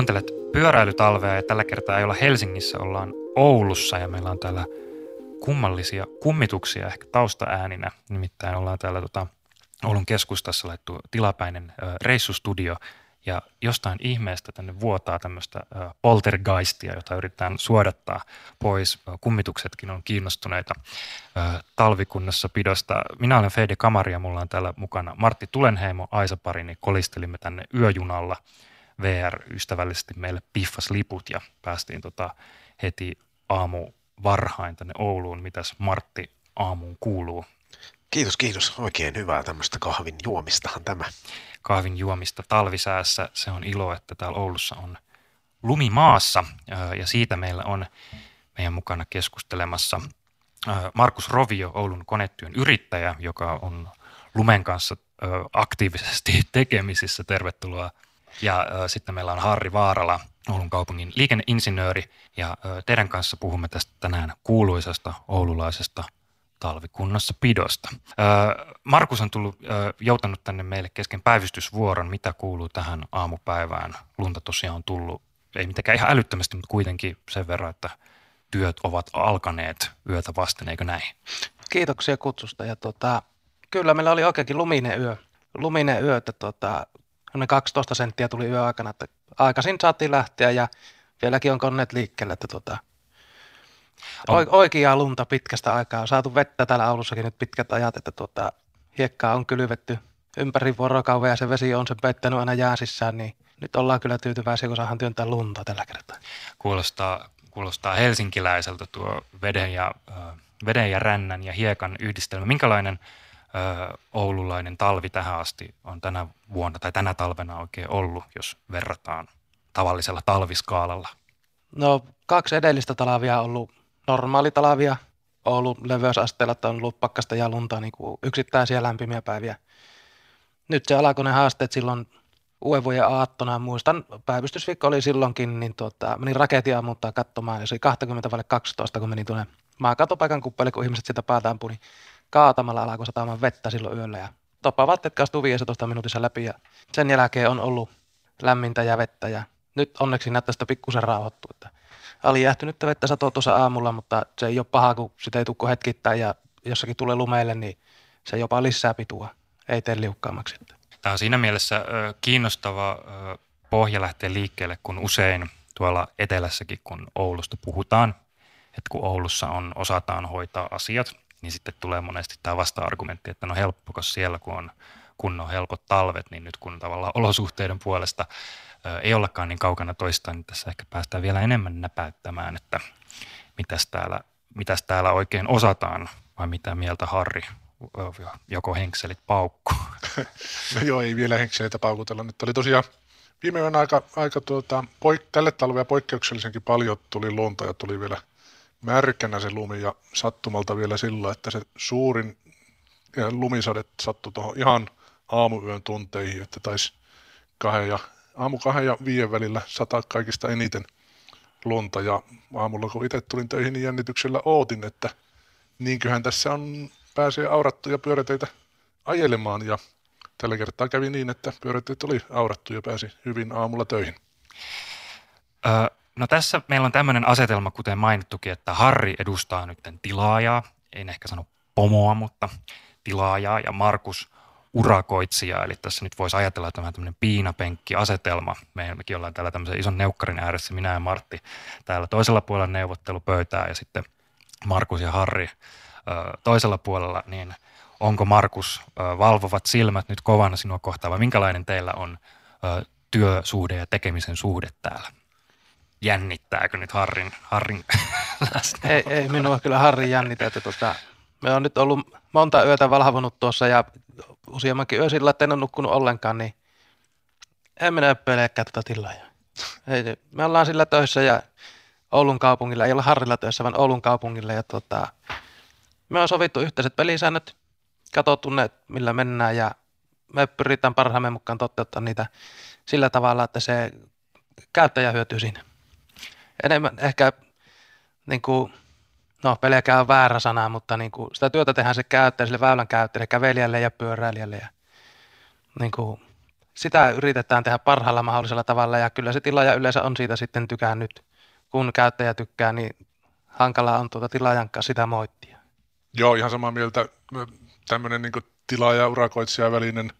Kuuntelet pyöräilytalvea ja tällä kertaa ei olla Helsingissä, ollaan Oulussa ja meillä on täällä kummallisia kummituksia ehkä taustaääninä. Nimittäin ollaan täällä tota, Oulun keskustassa laittu tilapäinen ö, reissustudio ja jostain ihmeestä tänne vuotaa tämmöistä poltergeistia, jota yritetään suodattaa pois. Kummituksetkin on kiinnostuneita ö, talvikunnassa pidosta. Minä olen Fede Kamari ja mulla on täällä mukana Martti Tulenheimo, Aisa Parini. Kolistelimme tänne yöjunalla – VR ystävällisesti meille piffas liput ja päästiin tota heti aamu varhain tänne Ouluun. Mitäs Martti aamuun kuuluu? Kiitos, kiitos. Oikein hyvää tämmöistä kahvin juomistahan tämä. Kahvin juomista talvisäässä. Se on ilo, että täällä Oulussa on lumimaassa ja siitä meillä on meidän mukana keskustelemassa Markus Rovio, Oulun konetyön yrittäjä, joka on lumen kanssa aktiivisesti tekemisissä. Tervetuloa ja äh, sitten meillä on Harri Vaarala, Oulun kaupungin liikenneinsinööri. Ja äh, teidän kanssa puhumme tästä tänään kuuluisasta oululaisesta talvikunnassa pidosta. Äh, Markus on tullut, äh, joutanut tänne meille kesken päivystysvuoron. Mitä kuuluu tähän aamupäivään? Lunta tosiaan on tullut, ei mitenkään ihan älyttömästi, mutta kuitenkin sen verran, että työt ovat alkaneet yötä vasten, eikö näin? Kiitoksia kutsusta. Ja tota, kyllä meillä oli oikeinkin luminen yö. Luminen yö, että tota, 12 senttiä tuli yö aikana, että aikaisin saatiin lähteä ja vieläkin on koneet liikkeelle, että tota, on. oikeaa lunta pitkästä aikaa. On saatu vettä täällä Oulussakin nyt pitkät ajat, että tota, hiekkaa on kylvetty ympäri vuorokauden ja se vesi on sen peittänyt aina jääsissään, niin nyt ollaan kyllä tyytyväisiä, kun saadaan työntää lunta tällä kertaa. Kuulostaa, kuulostaa helsinkiläiseltä tuo veden ja, äh, veden ja rännän ja hiekan yhdistelmä. Minkälainen ö, oululainen talvi tähän asti on tänä vuonna tai tänä talvena oikein ollut, jos verrataan tavallisella talviskaalalla? No kaksi edellistä talvia on ollut normaali talvia, ollut leveysasteella, on ollut pakkasta ja lunta niin kuin yksittäisiä lämpimiä päiviä. Nyt se alkoi ne haasteet silloin uuden aattona. Muistan, päivystysviikko oli silloinkin, niin tuota, menin raketia muuttaa katsomaan, ja se oli 20 vaille 12, kun menin tuonne maakatopaikan kuppeli, kun ihmiset sitä päätään ampui, niin kaatamalla alkoi satamaan vettä silloin yöllä ja vaatteet kastuu 15 minuutissa läpi ja sen jälkeen on ollut lämmintä ja vettä ja nyt onneksi näyttää sitä pikkusen rauhoittu, että alijäähtynyttä vettä satoo tuossa aamulla, mutta se ei ole paha, kun sitä ei tukko hetkittäin ja jossakin tulee lumeille, niin se jopa lisää pitua, ei tee liukkaammaksi. Tämä on siinä mielessä kiinnostava pohja lähteä liikkeelle, kun usein tuolla etelässäkin, kun Oulusta puhutaan, että kun Oulussa on, osataan hoitaa asiat, niin sitten tulee monesti tämä vasta-argumentti, että no helppo, siellä kun on kunnon helpot talvet, niin nyt kun tavallaan olosuhteiden puolesta ö, ei ollakaan niin kaukana toistaan, niin tässä ehkä päästään vielä enemmän näpäyttämään, että mitäs täällä, mitäs täällä oikein osataan, vai mitä mieltä Harri, joko henkselit paukku? No joo, ei vielä henkseleitä paukutella. Nyt oli tosiaan viime yön aika, aika tuota, poik- tälle talvea poikkeuksellisenkin paljon tuli lunta ja tuli vielä märkänä se lumi ja sattumalta vielä sillä, että se suurin lumisade sattui tuohon ihan aamuyön tunteihin, että taisi kahden ja, aamu kahden ja viiden välillä sataa kaikista eniten lunta ja aamulla kun itse tulin töihin niin jännityksellä ootin, että niinköhän tässä on pääsee aurattuja pyöräteitä ajelemaan ja tällä kertaa kävi niin, että pyöräteitä oli aurattu ja pääsi hyvin aamulla töihin. Ö, No tässä meillä on tämmöinen asetelma, kuten mainittukin, että Harri edustaa nyt tilaajaa, en ehkä sano pomoa, mutta tilaajaa ja Markus urakoitsija, eli tässä nyt voisi ajatella, että tämä tämmöinen piinapenkki-asetelma. Mekin ollaan täällä tämmöisen ison neukkarin ääressä, minä ja Martti täällä toisella puolella neuvottelupöytää ja sitten Markus ja Harri toisella puolella, niin onko Markus valvovat silmät nyt kovana sinua kohtaan vai minkälainen teillä on työsuhde ja tekemisen suhde täällä? Jännittääkö nyt Harrin, Harrin läsnä? Ei, ei minua kyllä Harrin jännitä. Että tota, me on nyt ollut monta yötä valvonut tuossa ja useammankin yö sillä, että en ole nukkunut ollenkaan, niin en minä öppeileekään tuota tilaa. Ei, me ollaan sillä töissä ja Oulun kaupungilla, ei olla Harrilla töissä, vaan Oulun kaupungilla. Ja tota, me on sovittu yhteiset pelisäännöt, katsottu ne, millä mennään ja me pyritään parhaamme mukaan toteuttaa niitä sillä tavalla, että se käyttäjä hyötyy siinä enemmän ehkä niin kuin, no pelkää on väärä sana, mutta niin kuin, sitä työtä tehdään se käyttäjä, sille väylän käyttäjälle, kävelijälle ja pyöräilijälle. Ja, niin kuin, sitä yritetään tehdä parhaalla mahdollisella tavalla ja kyllä se tilaaja yleensä on siitä sitten tykännyt. Kun käyttäjä tykkää, niin hankala on tuota tilaajan kanssa sitä moittia. Joo, ihan samaa mieltä. Tämmöinen niin tilaaja- ja urakoitsija välinen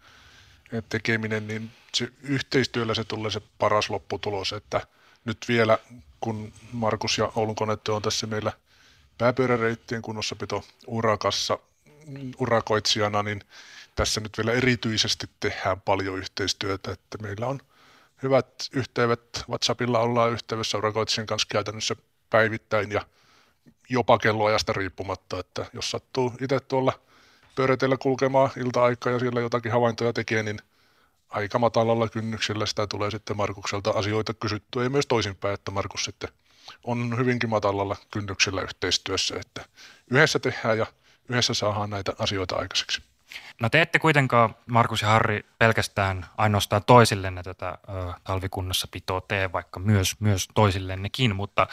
tekeminen, niin se yhteistyöllä se tulee se paras lopputulos, että nyt vielä kun Markus ja Oulun konette on tässä meillä pääpyöräreittien kunnossapito urakassa urakoitsijana, niin tässä nyt vielä erityisesti tehdään paljon yhteistyötä, että meillä on hyvät yhteydet, WhatsAppilla ollaan yhteydessä urakoitsijan kanssa käytännössä päivittäin ja jopa kelloajasta riippumatta, että jos sattuu itse tuolla pyöräteillä kulkemaan ilta-aikaa ja siellä jotakin havaintoja tekee, niin aika matalalla kynnyksellä sitä tulee sitten Markukselta asioita kysyttyä ja myös toisinpäin, että Markus sitten on hyvinkin matalalla kynnyksellä yhteistyössä, että yhdessä tehdään ja yhdessä saadaan näitä asioita aikaiseksi. No te ette kuitenkaan, Markus ja Harri, pelkästään ainoastaan toisillenne tätä ö, talvikunnassa pitoa tee, vaikka myös, myös toisillennekin, mutta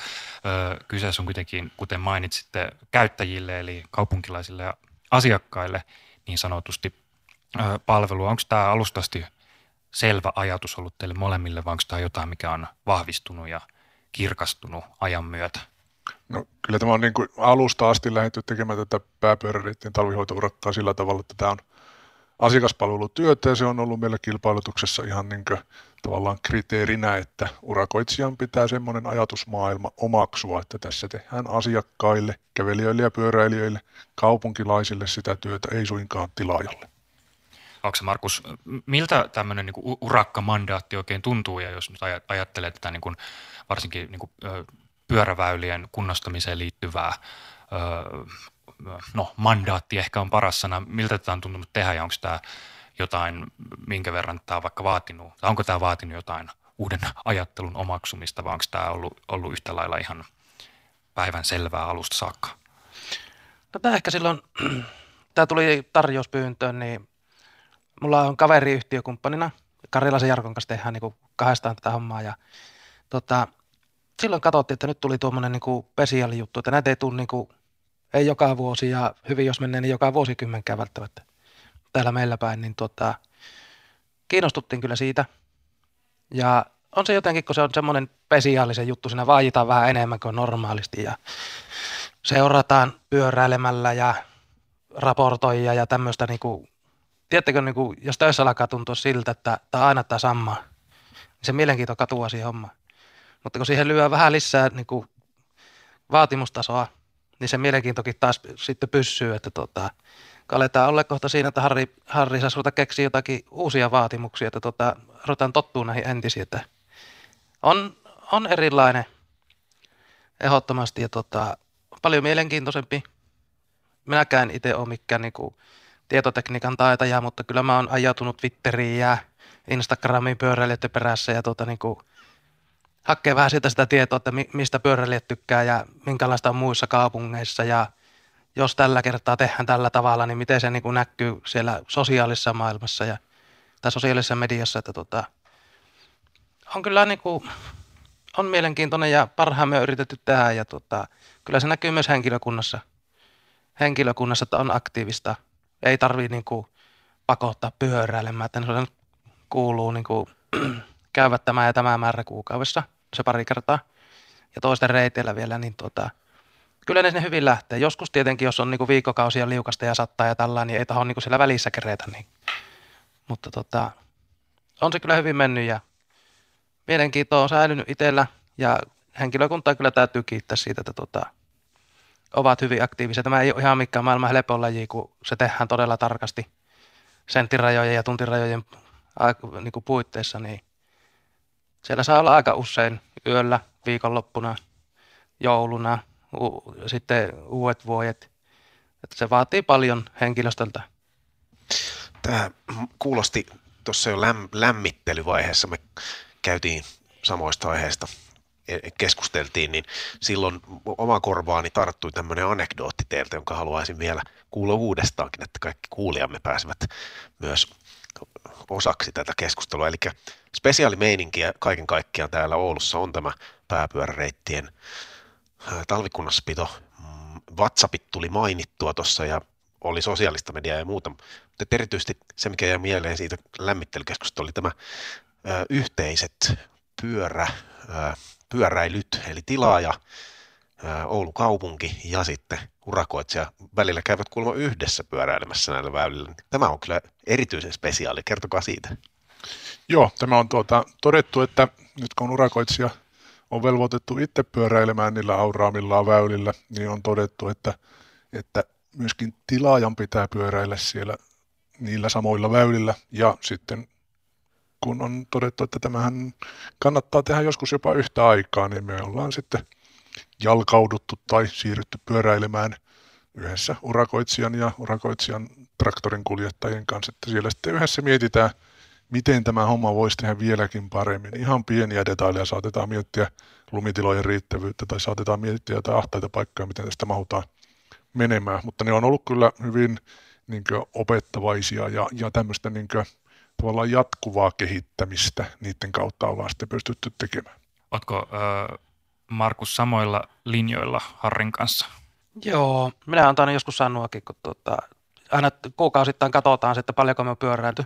ö, kyseessä on kuitenkin, kuten mainitsitte, käyttäjille eli kaupunkilaisille ja asiakkaille niin sanotusti ö, palvelua. Onko tämä alustasti selvä ajatus ollut teille molemmille, vai onko tämä jotain, mikä on vahvistunut ja kirkastunut ajan myötä? No, kyllä tämä on niin kuin alusta asti lähdetty tekemään tätä pääpyöräreittien talvihoitourakkaa sillä tavalla, että tämä on asiakaspalvelutyötä ja se on ollut meillä kilpailutuksessa ihan niin kuin tavallaan kriteerinä, että urakoitsijan pitää semmoinen ajatusmaailma omaksua, että tässä tehdään asiakkaille, kävelijöille ja pyöräilijöille, kaupunkilaisille sitä työtä, ei suinkaan tilaajalle. Se Markus, miltä tämmöinen niin urakkamandaatti oikein tuntuu ja jos nyt ajattelee tätä niin kuin, varsinkin niin kuin, pyöräväylien kunnostamiseen liittyvää no, mandaatti ehkä on paras sana. Miltä tätä on tuntunut tehdä ja onko tämä jotain, minkä verran tämä on vaikka vaatinut, tai onko tämä vaatinut jotain uuden ajattelun omaksumista vai onko tämä ollut, ollut yhtä lailla ihan päivän selvää alusta saakka? No tämä ehkä silloin, tämä tuli tarjouspyyntöön, niin mulla on kaveri yhtiökumppanina, Karilaisen Jarkon kanssa tehdään niin kahdestaan tätä hommaa ja tota, silloin katsottiin, että nyt tuli tuommoinen niin spesiaalijuttu, että näitä ei tule niin kuin, ei joka vuosi ja hyvin jos menee, niin joka vuosikymmenkään välttämättä täällä meillä päin, niin tota, kiinnostuttiin kyllä siitä. Ja on se jotenkin, kun se on semmoinen spesiaalisen juttu, siinä vaajitaan vähän enemmän kuin normaalisti ja seurataan pyöräilemällä ja raportoijia ja tämmöistä niin kuin, tiedättekö, niin kuin, jos töissä alkaa tuntua siltä, että tämä aina tämä sama, niin se mielenkiinto katuaa siihen hommaan. Mutta kun siihen lyö vähän lisää niin kuin vaatimustasoa, niin se mielenkiintokin taas sitten pysyy, että tota, aletaan olla kohta siinä, että Harri, Harri saisi ruveta keksiä jotakin uusia vaatimuksia, että tota, ruvetaan tottua näihin entisiin, että on, on erilainen ehdottomasti ja tota, paljon mielenkiintoisempi. Minäkään itse ole mikään niin kuin, tietotekniikan taitaja, mutta kyllä mä oon ajautunut Twitteriin ja Instagramiin pyöräilijöiden perässä ja tota, niin kuin, hakee vähän siitä sitä tietoa, että mistä pyöräilijät tykkää ja minkälaista on muissa kaupungeissa ja jos tällä kertaa tehdään tällä tavalla, niin miten se niin kuin näkyy siellä sosiaalisessa maailmassa ja, tai sosiaalisessa mediassa, että tota, on kyllä niin kuin, on mielenkiintoinen ja parhaamme on yritetty tehdä ja tota, kyllä se näkyy myös henkilökunnassa, henkilökunnassa, että on aktiivista. Ei tarvitse niin kuin pakottaa pyöräilemään, että se kuuluu niin kuin, käyvät tämä ja tämä määrä kuukaudessa – se pari kertaa ja toisten reiteillä vielä, niin tota, kyllä ne sinne hyvin lähtee. Joskus tietenkin, jos on niinku viikkokausia liukasta ja sattaa ja tällä, niin ei taho niinku siellä välissä keretä. Niin. Mutta tota, on se kyllä hyvin mennyt ja mielenkiinto on säilynyt itsellä ja henkilökuntaa kyllä täytyy kiittää siitä, että tota, ovat hyvin aktiivisia. Tämä ei ole ihan mikään maailman helpoin laji, kun se tehdään todella tarkasti senttirajojen ja tuntirajojen niin kuin puitteissa, niin siellä saa olla aika usein yöllä, viikonloppuna, jouluna, u- sitten uudet vuodet. Että se vaatii paljon henkilöstöltä. Tämä kuulosti tuossa jo lämm- lämmittelyvaiheessa, me käytiin samoista aiheista keskusteltiin, niin silloin oma korvaani tarttui tämmöinen anekdootti teiltä, jonka haluaisin vielä kuulla uudestaankin, että kaikki kuulijamme pääsevät myös osaksi tätä keskustelua. Eli spesiaalimeininkiä kaiken kaikkiaan täällä Oulussa on tämä pääpyöräreittien talvikunnaspito. Mm, WhatsAppit tuli mainittua tuossa ja oli sosiaalista mediaa ja muuta, mutta erityisesti se, mikä jäi mieleen siitä lämmittelykeskusta, oli tämä ö, yhteiset pyörä, ö, pyöräilyt, eli tilaaja, Oulun kaupunki ja sitten urakoitsija välillä käyvät kuulemma yhdessä pyöräilemässä näillä väylillä. Tämä on kyllä erityisen spesiaali. Kertokaa siitä. Joo, tämä on tuota, todettu, että nyt kun urakoitsija on velvoitettu itse pyöräilemään niillä auraamillaan väylillä, niin on todettu, että, että myöskin tilaajan pitää pyöräillä siellä niillä samoilla väylillä ja sitten kun on todettu, että tämähän kannattaa tehdä joskus jopa yhtä aikaa, niin me ollaan sitten jalkauduttu tai siirrytty pyöräilemään yhdessä urakoitsijan ja urakoitsijan traktorin kuljettajien kanssa, että siellä sitten yhdessä mietitään, miten tämä homma voisi tehdä vieläkin paremmin. Ihan pieniä detaljeja saatetaan miettiä lumitilojen riittävyyttä tai saatetaan miettiä jotain ahtaita paikkoja, miten tästä mahutaan menemään, mutta ne on ollut kyllä hyvin niin opettavaisia ja, ja tämmöistä niin kuin, tavallaan jatkuvaa kehittämistä niiden kautta ollaan sitten pystytty tekemään. Oletko äh, Markus samoilla linjoilla Harrin kanssa? Joo, minä olen tainnut joskus sanoakin, kun tuota, aina kuukausittain katsotaan, että paljonko me on pyöräilty.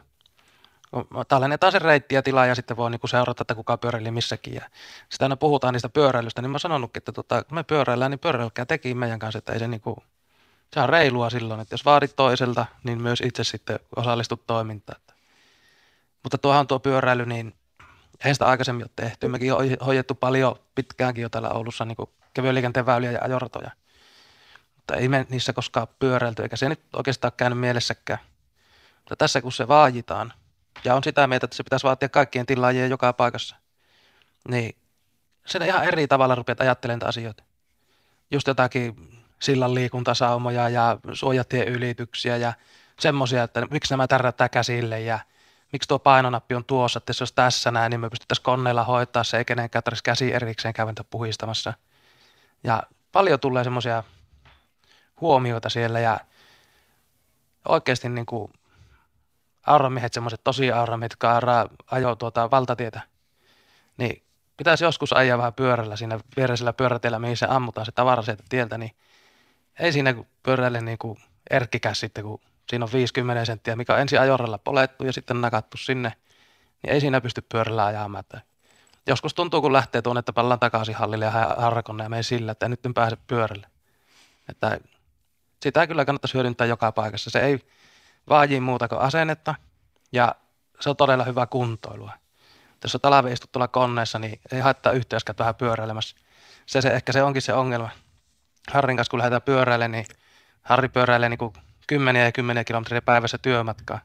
Tallennetaan se reitti ja tila ja sitten voi niinku seurata, että kuka pyöräili missäkin. Ja sitä aina puhutaan niistä pyöräilystä, niin mä sanonutkin, että tota, kun me pyöräillään, niin pyöräilkää teki meidän kanssa, että ei se niinku, se on reilua silloin, että jos vaadit toiselta, niin myös itse sitten osallistut toimintaan. Mutta tuohan tuo pyöräily, niin eihän sitä aikaisemmin ole tehty. Mekin on hoidettu paljon pitkäänkin jo täällä Oulussa niin kevyen liikenteen väyliä ja ajoratoja. Mutta ei me niissä koskaan pyöräilty, eikä se nyt oikeastaan käynyt mielessäkään. Mutta tässä kun se vaajitaan, ja on sitä mieltä, että se pitäisi vaatia kaikkien tilaajien joka paikassa, niin sen ihan eri tavalla rupeat ajattelemaan asioita. Just jotakin sillan liikuntasaumoja ja suojatien ylityksiä ja semmoisia, että miksi nämä tärrättää käsille ja – miksi tuo painonappi on tuossa, että jos olisi tässä näin, niin me pystyttäisiin koneella hoitaa se, ei kenenkään tarvitsisi käsi erikseen käventä puhistamassa. Ja paljon tulee semmoisia huomioita siellä ja oikeasti niin kuin auramiehet, semmoiset tosi auramiehet, jotka ajoo tuota valtatietä, niin pitäisi joskus ajaa vähän pyörällä siinä viereisellä pyörätiellä, mihin se ammutaan se tavara sieltä tieltä, niin ei siinä pyörälle niin kuin erkkikäs sitten, kun Siinä on 50 senttiä, mikä on ensin ajoralla polettu ja sitten nakattu sinne, niin ei siinä pysty pyörällä ajamaan. Joskus tuntuu, kun lähtee tuonne, että pallaan takaisin hallille ja harrakonne ja menee sillä, että nyt en pääse pyörälle. Että sitä kyllä kannattaisi hyödyntää joka paikassa. Se ei vaaji muuta kuin asennetta ja se on todella hyvä kuntoilua. Jos on talvi istut tuolla koneessa, niin ei haittaa yhteyskään vähän pyöräilemässä. Se, se, ehkä se onkin se ongelma. Harrin kanssa kun lähdetään pyöräilemään, niin Harri pyöräilee niin kuin kymmeniä ja kymmeniä kilometriä päivässä työmatkaa.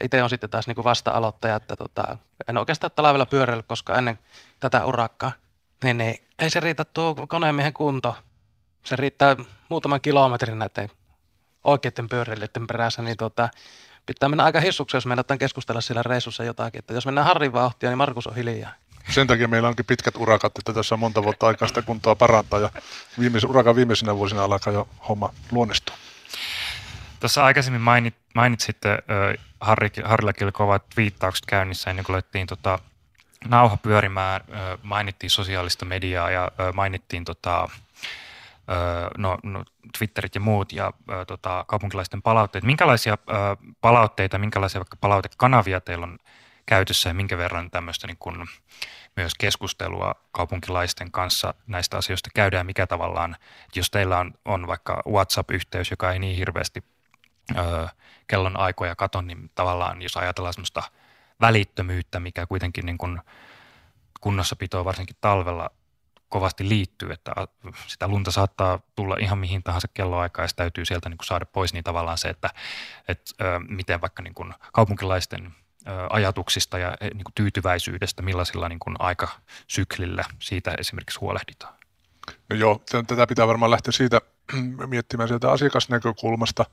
Ja itse on sitten taas niin kuin vasta-aloittaja, että tota, en oikeastaan talvella pyöräillyt koska ennen tätä urakkaa. Niin, niin ei se riitä tuo koneemiehen kunto. Se riittää muutaman kilometrin näiden oikeiden pyöräilijöiden perässä, niin tota, pitää mennä aika hissuksi, jos meinataan keskustella siellä reissussa jotakin. Että jos mennään Harrin vauhtia, niin Markus on hiljaa. Sen takia meillä onkin pitkät urakat, että tässä on monta vuotta aikaa sitä kuntoa parantaa ja viimeis, urakan viimeisenä vuosina alkaa jo homma luonnistua. Tuossa aikaisemmin mainit, mainitsitte äh, Harri, Harrillakin kovat viittaukset käynnissä ennen kuin laitettiin tota, nauha pyörimään. Äh, mainittiin sosiaalista mediaa ja äh, mainittiin tota, no, no, Twitterit ja muut ja äh, tota, kaupunkilaisten palautteet. Minkälaisia äh, palautteita, minkälaisia vaikka palautekanavia teillä on käytössä ja minkä verran tämmöistä niin kun, myös keskustelua kaupunkilaisten kanssa näistä asioista käydään, mikä tavallaan, jos teillä on, on vaikka WhatsApp-yhteys, joka ei niin hirveästi öö, kellon aikoja katon, niin tavallaan jos ajatellaan semmoista välittömyyttä, mikä kuitenkin niin kuin kunnossapitoa varsinkin talvella kovasti liittyy, että sitä lunta saattaa tulla ihan mihin tahansa kelloaikaan ja se täytyy sieltä niin kuin saada pois, niin tavallaan se, että, että miten vaikka niin kuin kaupunkilaisten ajatuksista ja niin kuin tyytyväisyydestä, millaisilla niin kuin aikasyklillä siitä esimerkiksi huolehditaan. No joo, tätä pitää varmaan lähteä siitä miettimään sieltä asiakasnäkökulmasta,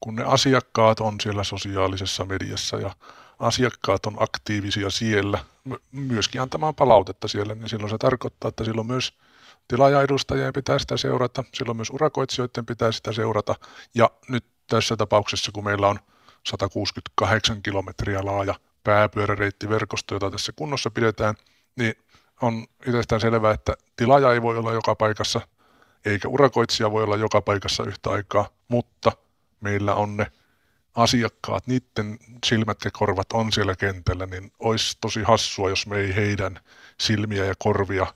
kun ne asiakkaat on siellä sosiaalisessa mediassa ja asiakkaat on aktiivisia siellä, myöskin antamaan palautetta siellä, niin silloin se tarkoittaa, että silloin myös tilaajaedustajien pitää sitä seurata, silloin myös urakoitsijoiden pitää sitä seurata. Ja nyt tässä tapauksessa, kun meillä on 168 kilometriä laaja pääpyöräreittiverkosto, jota tässä kunnossa pidetään, niin on itsestään selvää, että tilaaja ei voi olla joka paikassa, eikä urakoitsija voi olla joka paikassa yhtä aikaa, mutta meillä on ne asiakkaat, niiden silmät ja korvat on siellä kentällä, niin olisi tosi hassua, jos me ei heidän silmiä ja korvia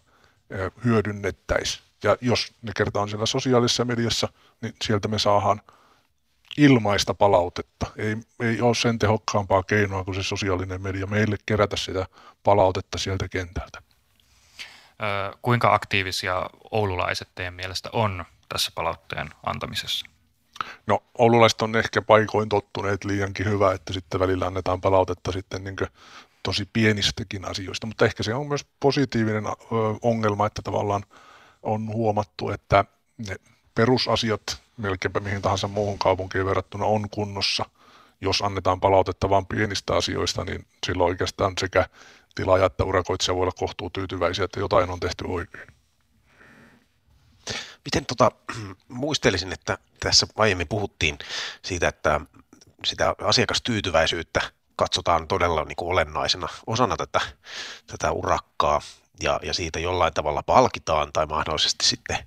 hyödynnettäisi. Ja jos ne kertaa on siellä sosiaalisessa mediassa, niin sieltä me saadaan ilmaista palautetta. Ei, ei ole sen tehokkaampaa keinoa kuin se sosiaalinen media meille kerätä sitä palautetta sieltä kentältä. Kuinka aktiivisia oululaiset teidän mielestä on tässä palautteen antamisessa? No oululaiset on ehkä paikoin tottuneet liiankin hyvä, että sitten välillä annetaan palautetta sitten niin tosi pienistäkin asioista, mutta ehkä se on myös positiivinen ongelma, että tavallaan on huomattu, että ne perusasiat melkeinpä mihin tahansa muuhun kaupunkiin verrattuna on kunnossa. Jos annetaan palautetta vain pienistä asioista, niin silloin oikeastaan sekä tilaaja että urakoitsija voi olla kohtuu tyytyväisiä, että jotain on tehty oikein. Miten tota, muistelisin, että tässä aiemmin puhuttiin siitä, että sitä asiakastyytyväisyyttä katsotaan todella niin kuin olennaisena osana tätä, tätä urakkaa ja, ja siitä jollain tavalla palkitaan tai mahdollisesti sitten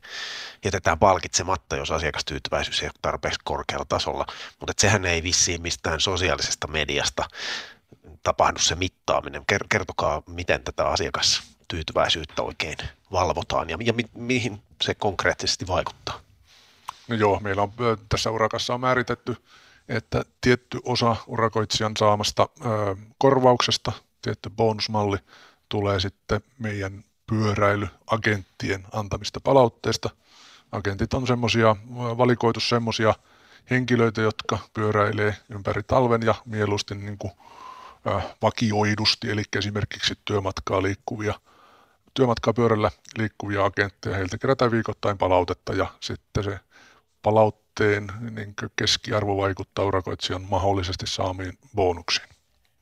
jätetään palkitsematta, jos asiakastyytyväisyys ei ole tarpeeksi korkealla tasolla. Mutta sehän ei vissiin mistään sosiaalisesta mediasta tapahdu se mittaaminen. Kertokaa, miten tätä asiakastyytyväisyyttä oikein valvotaan ja, ja mi, mihin se konkreettisesti vaikuttaa. No joo, meillä on tässä urakassa on määritetty, että tietty osa urakoitsijan saamasta ö, korvauksesta, tietty bonusmalli tulee sitten meidän pyöräilyagenttien antamista palautteesta. Agentit on semmoisia, valikoitu semmoisia henkilöitä, jotka pyöräilee ympäri talven ja mieluusti niin kuin, vakioidusti, eli esimerkiksi työmatkaa liikkuvia, työmatkaa pyörällä liikkuvia agentteja. Heiltä kerätään viikoittain palautetta ja sitten se palautteen niin keskiarvo vaikuttaa urakoitsijan mahdollisesti saamiin bonuksiin.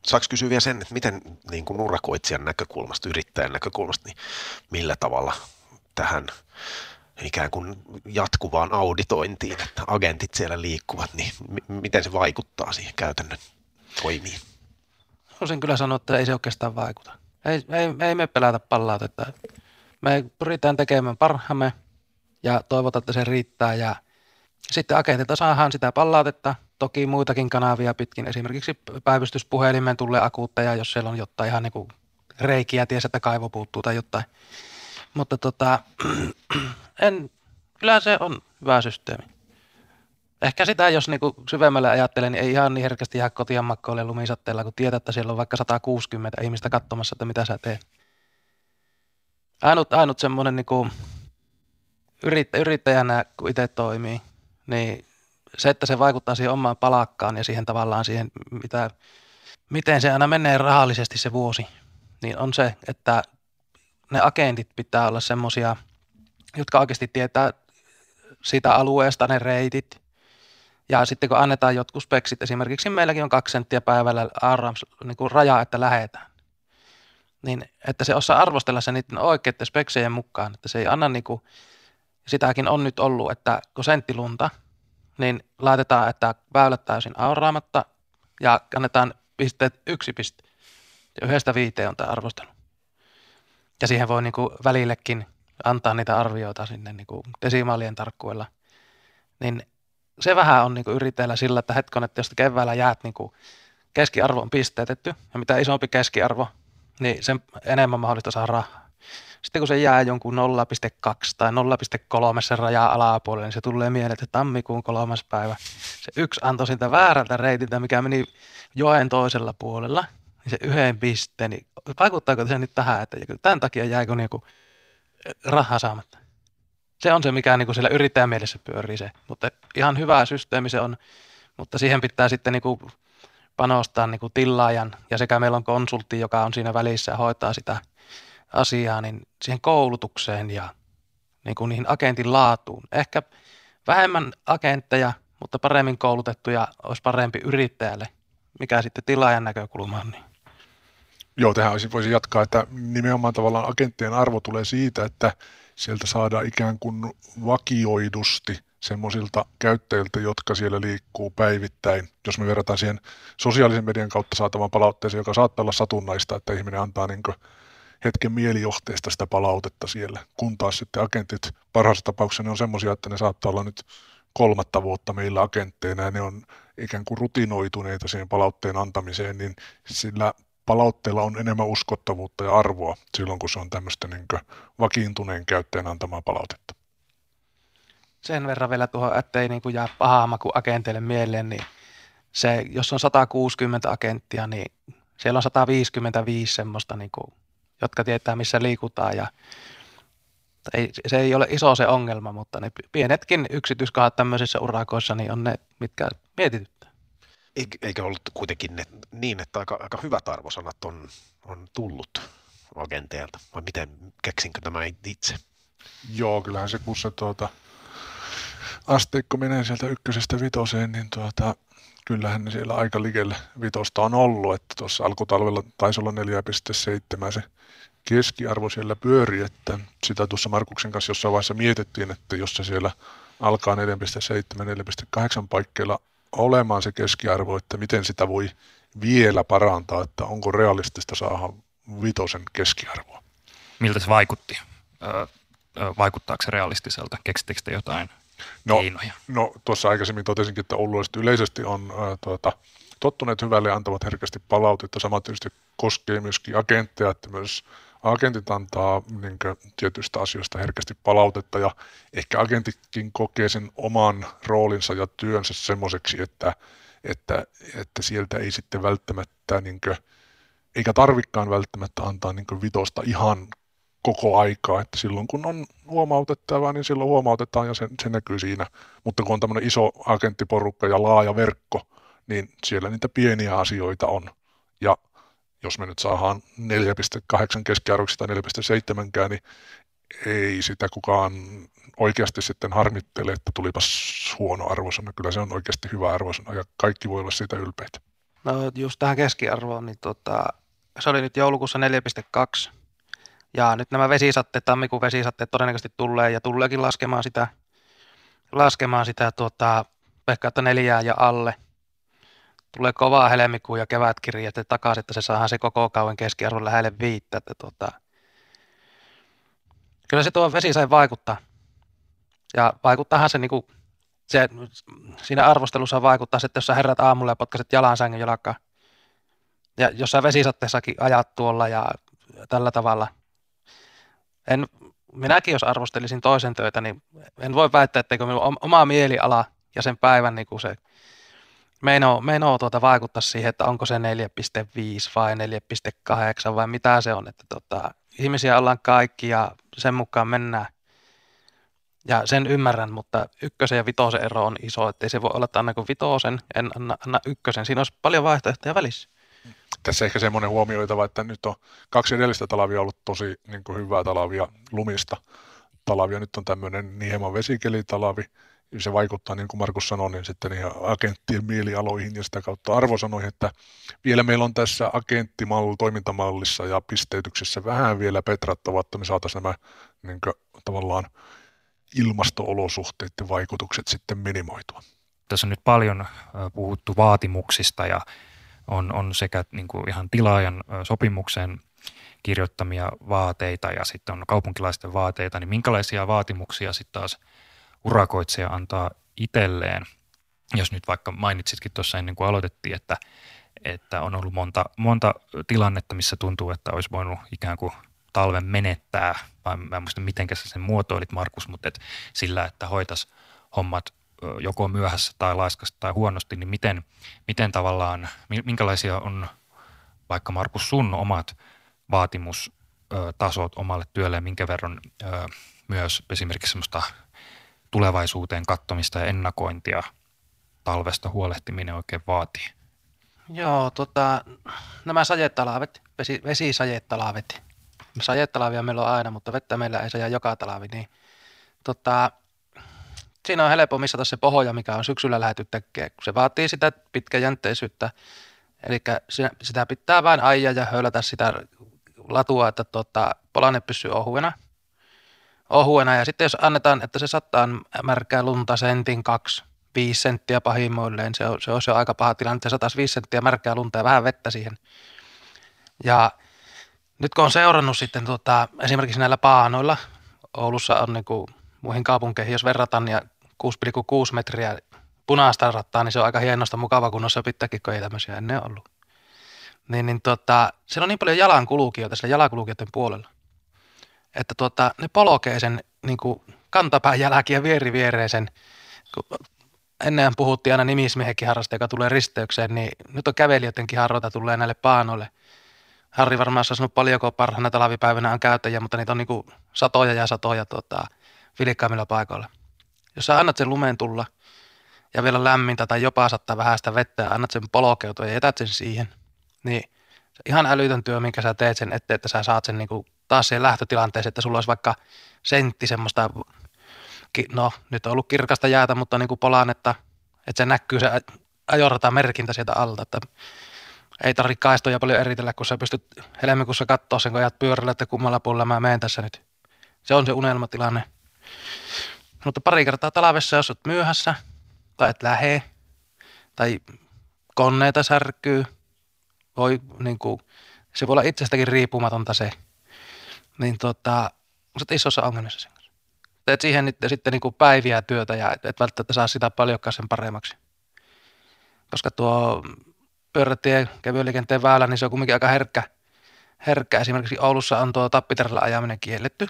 Saanko kysyä vielä sen, että miten niin kuin urakoitsijan näkökulmasta, yrittäjän näkökulmasta, niin millä tavalla tähän ikään kuin jatkuvaan auditointiin, että agentit siellä liikkuvat, niin m- miten se vaikuttaa siihen käytännön toimiin? Voisin kyllä sanoa, että ei se oikeastaan vaikuta. Ei, ei, ei me pelätä palautetta. Me pyritään tekemään parhaamme ja toivotaan, että se riittää ja sitten agentilta saadaan sitä palautetta, toki muitakin kanavia pitkin, esimerkiksi päivystyspuhelimen tulee akuutteja, jos siellä on jotain ihan niin kuin reikiä, ties, että kaivo puuttuu tai jotain. Mutta tota, en, kyllä se on hyvä systeemi. Ehkä sitä, jos niinku syvemmälle ajattelen, niin ei ihan niin herkästi jää kotiin makkoille lumisatteella, kun tietää, että siellä on vaikka 160 ihmistä katsomassa, että mitä sä teet. Ainut, ainut semmoinen niinku yrittäjänä, kun itse toimii, niin se, että se vaikuttaa siihen omaan palakkaan ja siihen tavallaan siihen, mitä, miten se aina menee rahallisesti se vuosi, niin on se, että ne agentit pitää olla semmoisia, jotka oikeasti tietää siitä alueesta ne reitit. Ja sitten kun annetaan jotkut speksit, esimerkiksi meilläkin on kaksi senttiä päivällä arrams, niin kuin raja, että lähetään. Niin, että se osaa arvostella sen niiden oikeiden speksejen mukaan, että se ei anna niin kuin, sitäkin on nyt ollut, että kun senttilunta, niin laitetaan, että väylät täysin auraamatta ja annetaan pisteet yksi piste. Ja yhdestä viiteen on tämä arvostelu. Ja siihen voi niin välillekin antaa niitä arvioita sinne niin desimaalien tarkkuudella. Niin se vähän on niin kuin sillä, että hetkon, että jos keväällä jäät niin keskiarvo on pisteetetty, ja mitä isompi keskiarvo, niin sen enemmän mahdollista saa rahaa. Sitten kun se jää jonkun 0,2 tai 0,3 se rajaa alapuolelle, niin se tulee mieleen, että tammikuun kolmas päivä. Se yksi antoi siltä väärältä reitiltä, mikä meni joen toisella puolella, niin se yhden pisteen, niin vaikuttaako se nyt tähän, että tämän takia jääkö niinku rahaa saamatta? Se on se, mikä niinku siellä yrittäjän mielessä pyörii se, mutta ihan hyvä systeemi se on, mutta siihen pitää sitten niinku panostaa niinku tillaajan ja sekä meillä on konsultti, joka on siinä välissä ja hoitaa sitä asiaa, niin siihen koulutukseen ja niin kuin niihin agentin laatuun. Ehkä vähemmän agentteja, mutta paremmin koulutettuja olisi parempi yrittäjälle, mikä sitten tilaajan näkökulma on. Niin. Joo, tähän voisi jatkaa, että nimenomaan tavallaan agenttien arvo tulee siitä, että sieltä saadaan ikään kuin vakioidusti semmoisilta käyttäjiltä, jotka siellä liikkuu päivittäin. Jos me verrataan siihen sosiaalisen median kautta saatavan palautteeseen, joka saattaa olla satunnaista, että ihminen antaa niin hetken mielijohteesta sitä palautetta siellä, kun taas sitten agentit parhaassa tapauksessa ne on semmoisia, että ne saattaa olla nyt kolmatta vuotta meillä agentteina ja ne on ikään kuin rutinoituneita siihen palautteen antamiseen, niin sillä palautteella on enemmän uskottavuutta ja arvoa silloin, kun se on tämmöistä niin vakiintuneen käyttäjän antamaa palautetta. Sen verran vielä tuohon, ettei niin kuin jää pahaa maku agenteille mieleen, niin se, jos on 160 agenttia, niin siellä on 155 semmoista, niin kuin, jotka tietää, missä liikutaan ja ei, se ei ole iso se ongelma, mutta ne pienetkin yksityiskohdat tämmöisissä urakoissa niin on ne, mitkä mietityttää. Eikö ollut kuitenkin ne, niin, että aika, aika hyvät arvosanat on, on tullut agenteilta, vai miten, keksinkö tämä itse? Joo, kyllähän se kun se tuota, asteikko menee sieltä ykkösestä vitoseen, niin tuota, kyllähän ne siellä aika likelle vitosta on ollut, että tuossa alkutalvella taisi olla 4,7 se keskiarvo siellä pyöri, että sitä tuossa Markuksen kanssa jossain vaiheessa mietittiin, että jos se siellä alkaa 4,7-4,8 paikkeilla olemaan se keskiarvo, että miten sitä voi vielä parantaa, että onko realistista saada vitosen keskiarvoa. Miltä se vaikutti? Vaikuttaako se realistiselta? Keksittekö te jotain no, keinoja? No tuossa aikaisemmin totesinkin, että oululaiset yleisesti on äh, tuota, tottuneet hyvälle ja antavat herkästi palautetta. Sama tietysti koskee myöskin agentteja, että myös agentit antaa niin tietyistä asioista herkästi palautetta ja ehkä agentitkin kokee sen oman roolinsa ja työnsä semmoiseksi, että, että, että sieltä ei sitten välttämättä, niin kuin, eikä tarvikkaan välttämättä antaa niin vitosta ihan koko aikaa, että silloin kun on huomautettavaa, niin silloin huomautetaan ja se, se näkyy siinä. Mutta kun on tämmöinen iso agenttiporukka ja laaja verkko, niin siellä niitä pieniä asioita on. Ja jos me nyt saadaan 4,8 keskiarvoksi tai 4,7, niin ei sitä kukaan oikeasti sitten harmittele, että tulipas huono arvosana. Kyllä se on oikeasti hyvä arvosana ja kaikki voi olla siitä ylpeitä. No just tähän keskiarvoon, niin tota, se oli nyt joulukuussa 4,2 ja nyt nämä vesisatteet, tammikuun vesisatteet todennäköisesti tulee ja tuleekin laskemaan sitä, laskemaan sitä tuota, että neljää ja alle. Tulee kovaa helmikuun ja kevätkirjat takaisin, että se saadaan se koko kauan keskiarvon lähelle viittä. Että tuota, kyllä se tuo vesi sai vaikuttaa. Ja vaikuttaahan se, niin kuin, se siinä arvostelussa vaikuttaa, että jos sä herrat aamulla ja potkaset jalan sängyn jalkaa, ja jos sä vesisatteessakin ajat tuolla ja tällä tavalla – en, minäkin jos arvostelisin toisen töitä, niin en voi väittää, etteikö minun oma mieliala ja sen päivän niin kuin se meinoo, meinoo tuota vaikuttaa siihen, että onko se 4,5 vai 4,8 vai mitä se on. Että tota, ihmisiä ollaan kaikki ja sen mukaan mennään. Ja sen ymmärrän, mutta ykkösen ja vitosen ero on iso, että ei se voi olla, että anna kuin vitosen, en anna, anna ykkösen. Siinä olisi paljon vaihtoehtoja välissä tässä ehkä semmoinen huomioitava, että nyt on kaksi edellistä talavia ollut tosi niin kuin hyvää talavia lumista talavia. Nyt on tämmöinen niin hieman vesikelitalavi. Se vaikuttaa, niin kuin Markus sanoi, niin sitten ihan agenttien mielialoihin ja sitä kautta arvosanoihin, että vielä meillä on tässä agenttimalli, toimintamallissa ja pisteytyksessä vähän vielä petrattava, että me saataisiin nämä niin kuin, tavallaan ilmastoolosuhteiden vaikutukset sitten minimoitua. Tässä on nyt paljon puhuttu vaatimuksista ja on, on sekä niin kuin ihan tilaajan sopimukseen kirjoittamia vaateita ja sitten on kaupunkilaisten vaateita, niin minkälaisia vaatimuksia sitten taas urakoitsija antaa itselleen, jos nyt vaikka mainitsitkin tuossa ennen kuin aloitettiin, että, että on ollut monta, monta tilannetta, missä tuntuu, että olisi voinut ikään kuin talven menettää, vai mä en muista miten sä sen muotoilit Markus, mutta et sillä, että hoitas hommat joko myöhässä tai laiskasti tai huonosti, niin miten, miten tavallaan, minkälaisia on vaikka Markus sun omat vaatimustasot omalle työlle, minkä verran myös esimerkiksi semmoista tulevaisuuteen kattomista ja ennakointia talvesta huolehtiminen oikein vaatii? Joo, tota, nämä sajettalavet, vesi, vesisajettalavet. Sajettalavia meillä on aina, mutta vettä meillä ei saa joka talavi, niin tota, siinä on helppo missata se pohja, mikä on syksyllä lähety tekemään, kun se vaatii sitä pitkäjänteisyyttä. Eli sitä pitää vain aijaa ja höylätä sitä latua, että tuota, polanne pysyy ohuena. ohuena. Ja sitten jos annetaan, että se sattaa märkää lunta sentin kaksi, viisi senttiä pahimmoilleen, se, se olisi jo aika paha tilanne, että sataisi viisi senttiä märkää lunta ja vähän vettä siihen. Ja nyt kun on seurannut sitten tuota, esimerkiksi näillä paanoilla, Oulussa on niin kuin muihin kaupunkeihin, jos verrataan, ja 6,6 metriä punaista rattaa, niin se on aika hienosta mukava kunnossa pitääkin, kun ei tämmöisiä ennen ollut. Niin, niin tota, siellä on niin paljon jalankulkijoita siellä jalankulkijoiden puolella, että tuota, ne polkee sen niin kuin kantapään jälkiä vieri viereisen. Ennen puhuttiin aina nimismiehekin harrasta, joka tulee risteykseen, niin nyt on kävelijöidenkin harroita tulee näille paanoille. Harri varmaan olisi sanonut paljonko parhaana talvipäivänä on käyttäjiä, mutta niitä on niin kuin satoja ja satoja tota, vilikkaimmilla paikoilla. Jos sä annat sen lumeen tulla ja vielä lämmintä tai jopa saattaa vähän sitä vettä ja annat sen polkeutua ja jätät sen siihen, niin se ihan älytön työ, minkä sä teet sen eteen, että sä saat sen niin kuin taas siihen lähtötilanteeseen, että sulla olisi vaikka sentti semmoista, no nyt on ollut kirkasta jäätä, mutta niin kuin polaan, että, että se näkyy se ajorata merkintä sieltä alta, että ei tarvitse kaistoja paljon eritellä, kun sä pystyt helmikuussa katsoa sen, kun ajat pyörällä, että kummalla puolella mä menen tässä nyt. Se on se unelmatilanne. Mutta pari kertaa talvessa, jos olet myöhässä tai et lähe tai koneita särkyy, voi niin kuin, se voi olla itsestäkin riippumatonta se, niin tota, olet isossa ongelmissa sen kanssa. Teet siihen nyt, sitten niin kuin päiviä työtä ja et, et välttämättä saa sitä paljonkaan sen paremmaksi. Koska tuo pyörätie, kevyen liikenteen väylä, niin se on kuitenkin aika herkkä. herkkä. Esimerkiksi Oulussa on tuo tappiterällä ajaminen kielletty.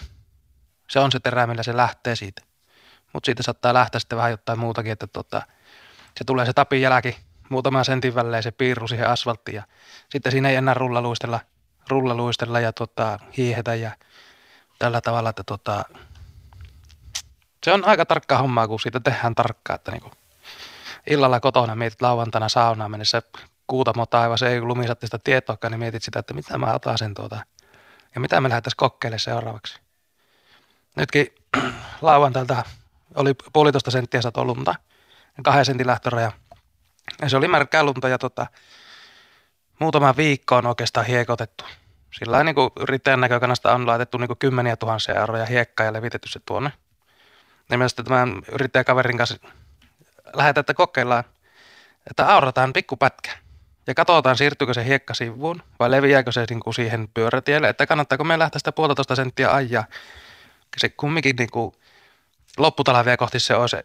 Se on se terä, millä se lähtee siitä. Mutta siitä saattaa lähteä sitten vähän jotain muutakin, että tota, se tulee se tapin jälki muutaman sentin välein se piirru siihen asfalttiin ja sitten siinä ei enää rullaluistella, rullaluistella ja tota, hiihetä ja tällä tavalla, että tota, se on aika tarkkaa hommaa, kun siitä tehdään tarkkaa, että niinku, illalla kotona mietit lauantaina saunaan mennessä kuutamo taivas, ei lumisatti sitä tietoakaan, niin mietit sitä, että mitä mä otan sen tuota, ja mitä me lähdettäisiin kokeilemaan seuraavaksi. Nytkin lauantailta oli puolitoista senttiä sato lunta, kahden sentin lähtöraja. Ja se oli märkää lunta ja tota, muutama viikko on oikeastaan hiekotettu. Sillä niin kuin yrittäjän näkökannasta on laitettu niin kuin kymmeniä tuhansia euroja hiekkaa ja levitetty se tuonne. Ja myös tämän yrittäjäkaverin kanssa lähdetään, että kokeillaan, että aurataan pikkupätkä. Ja katsotaan, siirtyykö se hiekka sivuun vai leviääkö se niin kuin siihen pyörätielle, että kannattaako me lähteä sitä puolitoista senttiä ajaa. Se kumminkin niin kuin lopputalvia kohti se olisi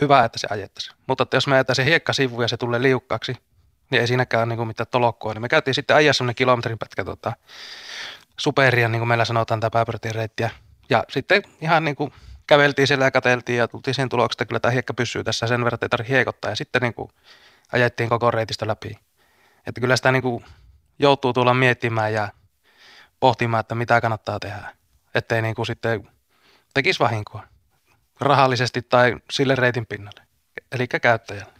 hyvä, että se ajettaisiin. Mutta että jos me ajetaan se hiekka sivu ja se tulee liukkaaksi, niin ei siinäkään niin mitään tolokkua. Niin me käytiin sitten ajaa semmoinen kilometrin pätkä tota, superia, niin kuin meillä sanotaan, tämä pääpyörätien reittiä. Ja sitten ihan niin kuin käveltiin siellä ja katseltiin ja tultiin siihen tulokseen, että kyllä tämä hiekka pysyy tässä sen verran, että ei tarvitse hiekottaa. Ja sitten niin kuin ajettiin koko reitistä läpi. Että kyllä sitä niin kuin joutuu tulla miettimään ja pohtimaan, että mitä kannattaa tehdä. Ettei niin kuin sitten tekisi vahinkoa rahallisesti tai sille reitin pinnalle, eli käyttäjälle.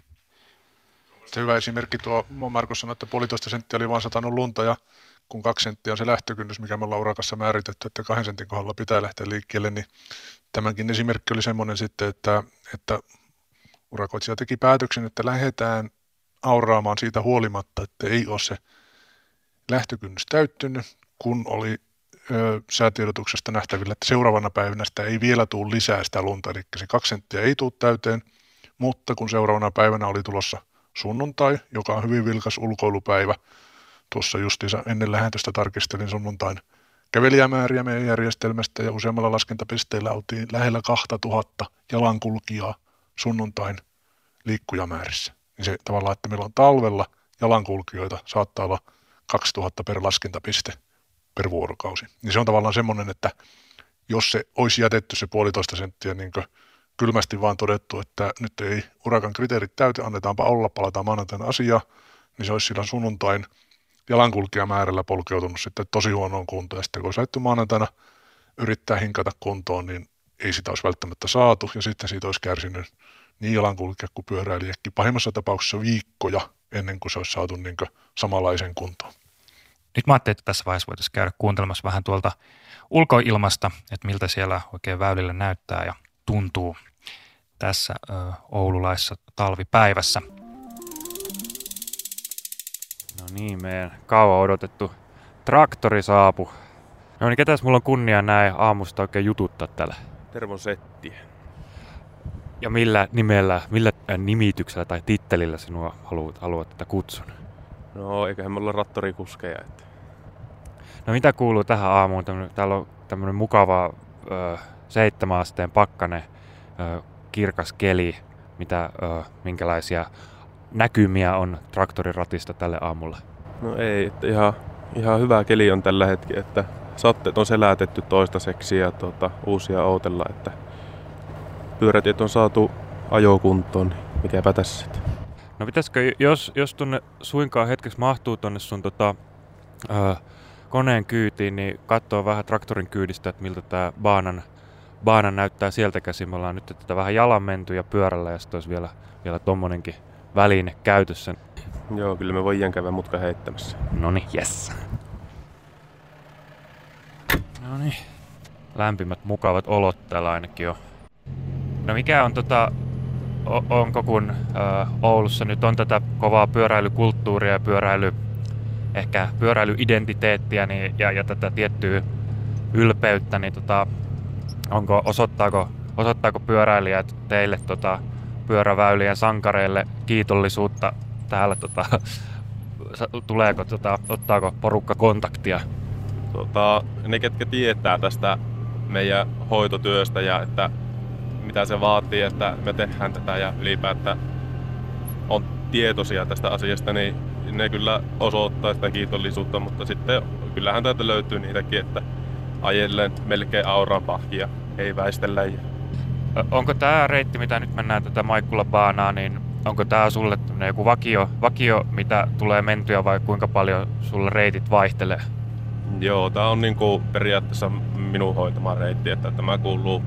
Hyvä esimerkki tuo, Markus sanoi, että puolitoista senttiä oli vain satanut lunta ja kun kaksi senttiä on se lähtökynnys, mikä me ollaan urakassa määritetty, että kahden sentin kohdalla pitää lähteä liikkeelle, niin tämänkin esimerkki oli semmoinen sitten, että, että urakoitsija teki päätöksen, että lähdetään auraamaan siitä huolimatta, että ei ole se lähtökynnys täyttynyt, kun oli säätiedotuksesta nähtävillä, että seuraavana päivänä sitä ei vielä tule lisää sitä lunta, eli se kaksi senttiä ei tule täyteen, mutta kun seuraavana päivänä oli tulossa sunnuntai, joka on hyvin vilkas ulkoilupäivä, tuossa justiinsa ennen lähetystä tarkistelin sunnuntain kävelijämääriä meidän järjestelmästä ja useammalla laskentapisteellä oltiin lähellä 2000 jalankulkijaa sunnuntain liikkujamäärissä. Niin se tavallaan, että meillä on talvella jalankulkijoita saattaa olla 2000 per laskentapiste per vuorokausi. Niin se on tavallaan semmoinen, että jos se olisi jätetty se puolitoista senttiä niin kylmästi vaan todettu, että nyt ei urakan kriteerit täytä, annetaanpa olla, palataan maanantaina asiaa, niin se olisi sillä sunnuntain jalankulkijamäärällä polkeutunut sitten tosi huonoon kuntoon. Ja sitten kun olisi lähdetty maanantaina yrittää hinkata kuntoon, niin ei sitä olisi välttämättä saatu, ja sitten siitä olisi kärsinyt niin jalankulkija kuin pyöräilijäkin pahimmassa tapauksessa viikkoja ennen kuin se olisi saatu niin samanlaisen kuntoon. Nyt mä ajattelin, että tässä vaiheessa voitaisiin käydä kuuntelemassa vähän tuolta ulkoilmasta, että miltä siellä oikein väylillä näyttää ja tuntuu tässä ö, oululaissa talvipäivässä. No niin, meidän kauan odotettu traktori saapu. No niin, ketäs mulla on kunnia näin aamusta oikein jututtaa täällä? Tervon setti. Ja millä nimellä, millä nimityksellä tai tittelillä sinua haluat, haluat tätä kutsun? No, eiköhän me olla rattorikuskeja. Että. No mitä kuuluu tähän aamuun? Täällä on tämmöinen mukava ö, seitsemän asteen pakkane, ö, kirkas keli, mitä, ö, minkälaisia näkymiä on traktoriratista tälle aamulle? No ei, että ihan, ihan hyvä keli on tällä hetkellä, että satteet on selätetty toistaiseksi ja tuota, uusia ootella, että pyörätiet on saatu ajokuntoon, niin mikäpä tässä sitten. No pitäisikö, jos, jos tunne suinkaan hetkeksi mahtuu tuonne sun tota, ö, koneen kyytiin, niin katsoa vähän traktorin kyydistä, että miltä tämä baanan, baanan näyttää sieltä käsin. Me ollaan nyt tätä vähän jalan menty ja pyörällä ja sitten olisi vielä, vielä tommonenkin väline käytössä. Joo, kyllä me voidaan käydä mutka heittämässä. No niin, yes. No niin. Lämpimät, mukavat olot täällä ainakin on. No mikä on tota, onko kun Oulussa nyt on tätä kovaa pyöräilykulttuuria ja pyöräily, ehkä pyöräilyidentiteettiä niin, ja, ja tätä tiettyä ylpeyttä, niin tota, onko, osoittaako, osoittaako pyöräilijät teille tota, pyöräväylien sankareille kiitollisuutta täällä tota, tuleeko, tota, ottaako porukka kontaktia? Tota, ne, ketkä tietää tästä meidän hoitotyöstä ja että mitä se vaatii, että me tehdään tätä ja ylipäätään on tietoisia tästä asiasta, niin ne kyllä osoittaa sitä kiitollisuutta, mutta sitten kyllähän täältä löytyy niitäkin, että ajellen melkein auran pahkia, ei väistellä. Onko tämä reitti, mitä nyt mennään tätä Maikkula baanaa, niin onko tämä sulle joku vakio, vakio, mitä tulee mentyä vai kuinka paljon sulle reitit vaihtelee? Joo, tää on niinku periaatteessa minun hoitama reitti, että tämä kuuluu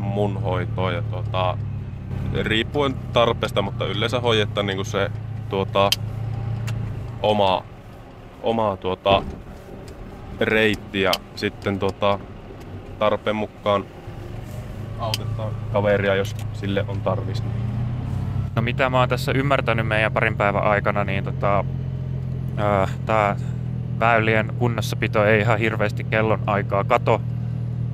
mun hoitoon ja tuota, riippuen tarpeesta, mutta yleensä hoidetaan niinku se tuota, oma, oma tuota, reitti ja sitten tuota, tarpeen mukaan autetaan kaveria, jos sille on tarvis. No mitä mä oon tässä ymmärtänyt meidän parin päivän aikana, niin tota, tämä väylien kunnossapito ei ihan hirveästi kellon aikaa kato.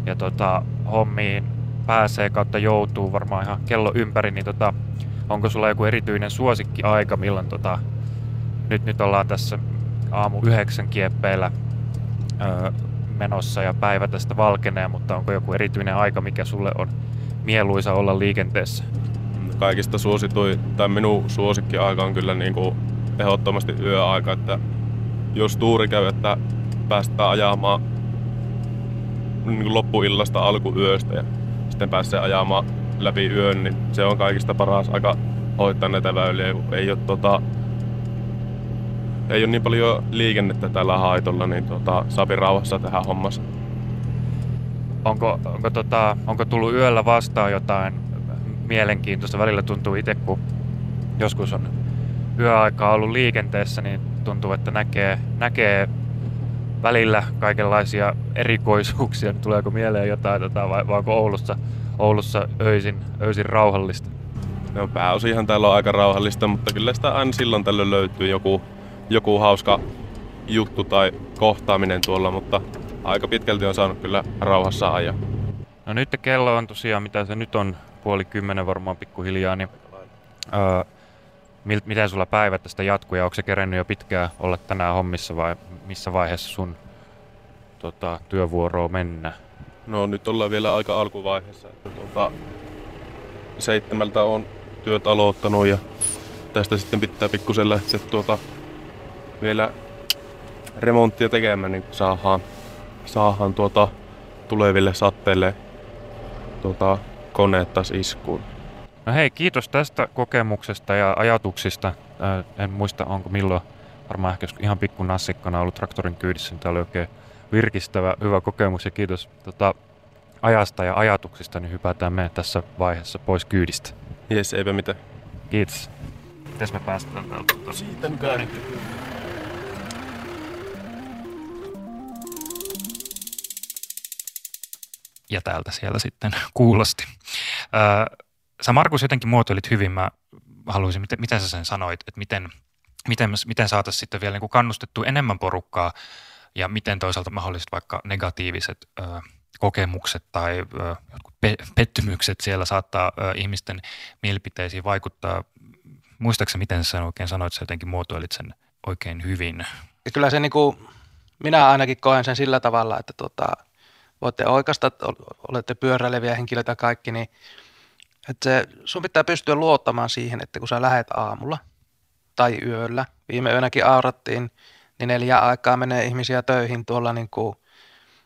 Ja tota, hommiin pääsee kautta joutuu varmaan ihan kello ympäri, niin tota, onko sulla joku erityinen suosikkiaika, milloin tota, nyt, nyt ollaan tässä aamu yhdeksän kieppeillä öö, menossa ja päivä tästä valkenee, mutta onko joku erityinen aika, mikä sulle on mieluisa olla liikenteessä? kaikista suosituin, tai minun suosikkiaika on kyllä niin kuin ehdottomasti yöaika, että jos tuuri käy, että päästään ajamaan niin loppuillasta alkuyöstä ja sitten pääsee ajamaan läpi yön, niin se on kaikista paras aika hoitaa näitä väyliä. Ei ole, tota, ei ole niin paljon liikennettä tällä haitolla, niin tota, saapi rauhassa tehdä hommassa. Onko, onko, tota, onko tullut yöllä vastaan jotain mielenkiintoista? Välillä tuntuu itse, kun joskus on yöaikaa ollut liikenteessä, niin tuntuu, että näkee, näkee välillä kaikenlaisia erikoisuuksia. Tuleeko mieleen jotain, tota, vai, vai onko Oulussa, Oulussa öisin, öisin rauhallista? No pääosinhan täällä on aika rauhallista, mutta kyllä sitä aina silloin tällöin löytyy joku, joku hauska juttu tai kohtaaminen tuolla, mutta aika pitkälti on saanut kyllä rauhassa ajaa. No nyt kello on tosiaan, mitä se nyt on, puoli kymmenen varmaan pikkuhiljaa, niin öö, miten sulla päivä tästä jatkuu ja onko se kerennyt jo pitkään olla tänään hommissa vai missä vaiheessa sun tota, työvuoroa mennä? No nyt ollaan vielä aika alkuvaiheessa. Tuota, seitsemältä on työt aloittanut ja tästä sitten pitää pikkusen lähteä tuota, vielä remonttia tekemään, niin saadaan, saadaan tuota, tuleville satteille tuota, koneet taas iskuun. No hei, kiitos tästä kokemuksesta ja ajatuksista. En muista, onko milloin, varmaan ehkä ihan pikku nassikkana ollut traktorin kyydissä, niin tämä oli oikein virkistävä, hyvä kokemus ja kiitos tota, ajasta ja ajatuksista, niin hypätään me tässä vaiheessa pois kyydistä. Jes, eipä mitään. Kiitos. Mites me päästään täältä? Siitä käy. ja täältä siellä sitten kuulosti. Öö, sä Markus jotenkin muotoilit hyvin, mä haluaisin, miten, miten sä sen sanoit, että miten, miten, miten saataisiin sitten vielä niin kannustettua enemmän porukkaa ja miten toisaalta mahdolliset vaikka negatiiviset ö, kokemukset tai ö, pe- pettymykset siellä saattaa ö, ihmisten mielipiteisiin vaikuttaa. Muistaakseni, miten sä oikein sanoit, sä jotenkin muotoilit sen oikein hyvin. Ja kyllä se niin kuin, minä ainakin koen sen sillä tavalla, että tota, voitte oikeastaan, olette pyöräileviä henkilöitä kaikki, niin Että se, sun pitää pystyä luottamaan siihen, että kun sä lähet aamulla tai yöllä, viime yönäkin aurattiin, niin neljä aikaa menee ihmisiä töihin tuolla niin kuin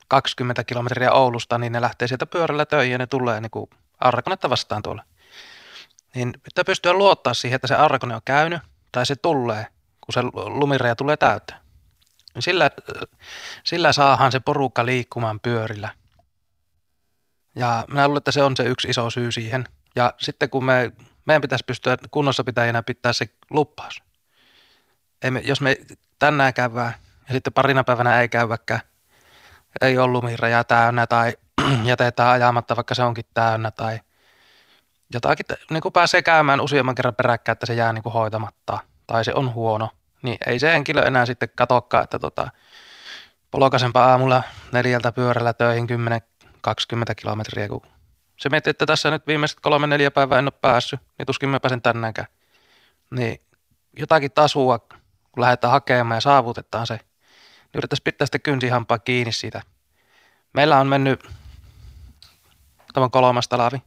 20 kilometriä Oulusta, niin ne lähtee sieltä pyörällä töihin ja ne tulee niin kuin aurakonetta vastaan tuolla. Niin pitää pystyä luottaa siihen, että se aurakone on käynyt tai se tulee, kun se lumireja tulee täyteen. Niin sillä, sillä saahan se porukka liikkumaan pyörillä. Ja minä luulen, että se on se yksi iso syy siihen. Ja sitten kun me, meidän pitäisi pystyä kunnossapitäjänä pitää se luppaus. Ei me, jos me tänään käyvää ja sitten parina päivänä ei käyväkään, ei ole lumireja täynnä tai jätetään ajamatta, vaikka se onkin täynnä tai jotakin, niin kuin pääsee käymään useamman kerran peräkkäin, että se jää niin kuin hoitamatta tai se on huono, niin ei se henkilö enää sitten katokkaan, että tota, polokasempaa aamulla neljältä pyörällä töihin 10-20 kilometriä, kun se miettii, että tässä nyt viimeiset kolme neljä päivää en ole päässyt, niin tuskin mä pääsen tänäänkään. Niin jotakin tasua, kun lähdetään hakemaan ja saavutetaan se, niin yrittäisiin pitää sitten kynsihampaa kiinni siitä. Meillä on mennyt tämä kolmas talavi.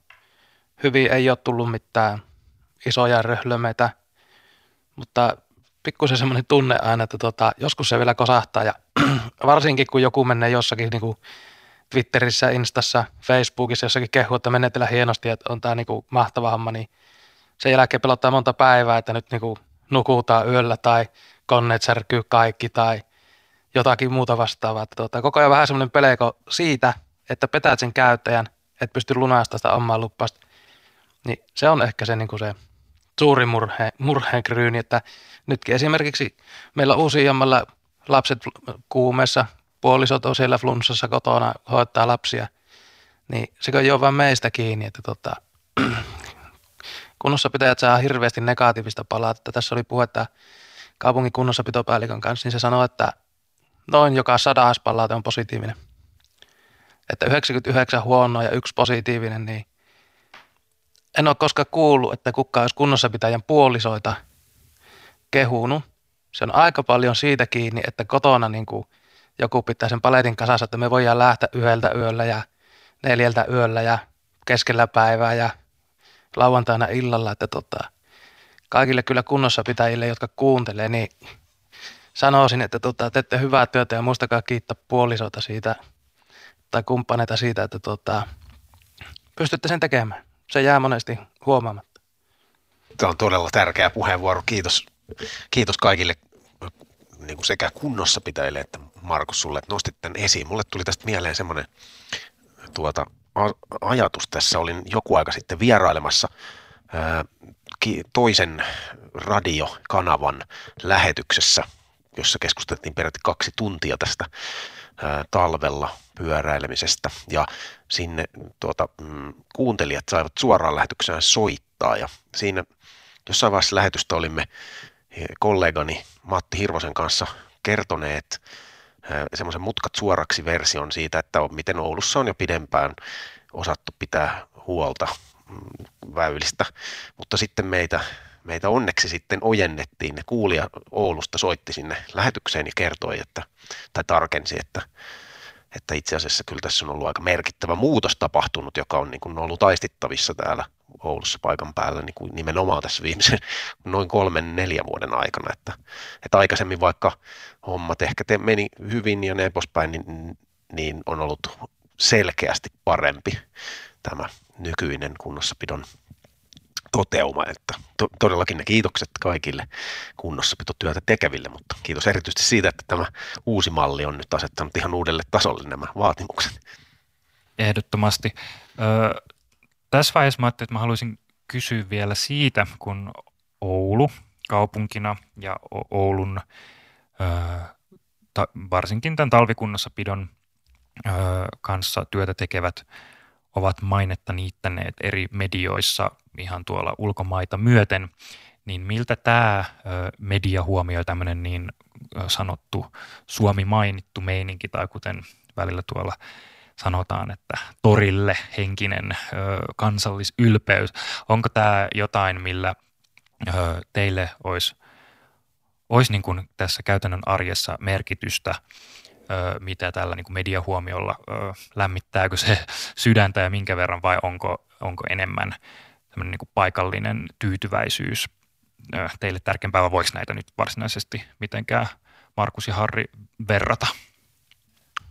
Hyvin ei ole tullut mitään isoja röhlömeitä, mutta pikkusen semmoinen tunne aina, että tota, joskus se vielä kosahtaa ja varsinkin kun joku menee jossakin niin kuin Twitterissä, Instassa, Facebookissa jossakin kehu, että menetellä hienosti, että on tämä niin kuin mahtava homma, niin sen jälkeen pelottaa monta päivää, että nyt niin kuin nukutaan yöllä tai koneet särkyy kaikki tai jotakin muuta vastaavaa. Että tota, koko ajan vähän semmoinen peleko siitä, että petät sen käyttäjän, että pystyy lunastamaan sitä omaa luppasta. Niin se on ehkä se, niin kuin se suuri murhe, murheen kryyni, että nytkin esimerkiksi meillä useammalla lapset kuumeessa, puolisot on siellä flunssassa kotona, hoitaa lapsia, niin se ei ole vain meistä kiinni, että tota, kunnossapitäjät saa hirveästi negatiivista palautetta. Tässä oli puhetta kaupungin kunnossapitopäällikön kanssa, niin se sanoi, että noin joka sadas palaute on positiivinen. Että 99 huonoa ja yksi positiivinen, niin en ole koskaan kuullut, että kukaan olisi kunnossapitäjän puolisoita kehunut. Se on aika paljon siitä kiinni, että kotona niin kuin joku pitää sen paletin kasassa, että me voidaan lähteä yhdeltä yöllä ja neljältä yöllä ja keskellä päivää ja lauantaina illalla, että tota, kaikille kyllä kunnossapitäjille, jotka kuuntelee, niin sanoisin, että tota, teette hyvää työtä ja muistakaa kiittää puolisoita siitä tai kumppaneita siitä, että tota, pystytte sen tekemään se jää monesti huomaamatta. Tämä on todella tärkeä puheenvuoro. Kiitos, kiitos kaikille niin kuin sekä kunnossapitäjille että Markus sulle, että nostit tämän esiin. Mulle tuli tästä mieleen semmoinen tuota, ajatus tässä. Olin joku aika sitten vierailemassa ää, toisen radiokanavan lähetyksessä, jossa keskusteltiin peräti kaksi tuntia tästä talvella pyöräilemisestä ja sinne tuota, mm, kuuntelijat saivat suoraan lähetykseen soittaa ja siinä jossain vaiheessa lähetystä olimme kollegani Matti Hirvosen kanssa kertoneet semmoisen mutkat suoraksi version siitä, että miten Oulussa on jo pidempään osattu pitää huolta mm, väylistä, mutta sitten meitä meitä onneksi sitten ojennettiin. Ne kuulija Oulusta soitti sinne lähetykseen ja kertoi, että, tai tarkensi, että, että itse asiassa kyllä tässä on ollut aika merkittävä muutos tapahtunut, joka on niin kuin ollut taistittavissa täällä Oulussa paikan päällä niin kuin nimenomaan tässä viimeisen noin kolmen, neljän vuoden aikana. Että, että aikaisemmin vaikka hommat ehkä te meni hyvin ja ne pospäin, niin, niin on ollut selkeästi parempi tämä nykyinen kunnossapidon toteuma, että to, todellakin ne kiitokset kaikille kunnossapitotyötä tekeville, mutta kiitos erityisesti siitä, että tämä uusi malli on nyt asettanut ihan uudelle tasolle nämä vaatimukset. Ehdottomasti. Tässä vaiheessa mä että mä haluaisin kysyä vielä siitä, kun Oulu kaupunkina ja Oulun ö, ta, varsinkin tämän talvikunnossapidon ö, kanssa työtä tekevät ovat mainetta niittäneet eri medioissa ihan tuolla ulkomaita myöten, niin miltä tämä media huomioi tämmöinen niin sanottu Suomi mainittu meininki, tai kuten välillä tuolla sanotaan, että torille henkinen kansallisylpeys. Onko tämä jotain, millä teille olisi, olisi niin kuin tässä käytännön arjessa merkitystä mitä tällä niin kuin mediahuomiolla lämmittääkö se sydäntä ja minkä verran vai onko, onko enemmän niin kuin paikallinen tyytyväisyys ö, teille tärkeämpää, vai voiko näitä nyt varsinaisesti mitenkään Markus ja Harri verrata?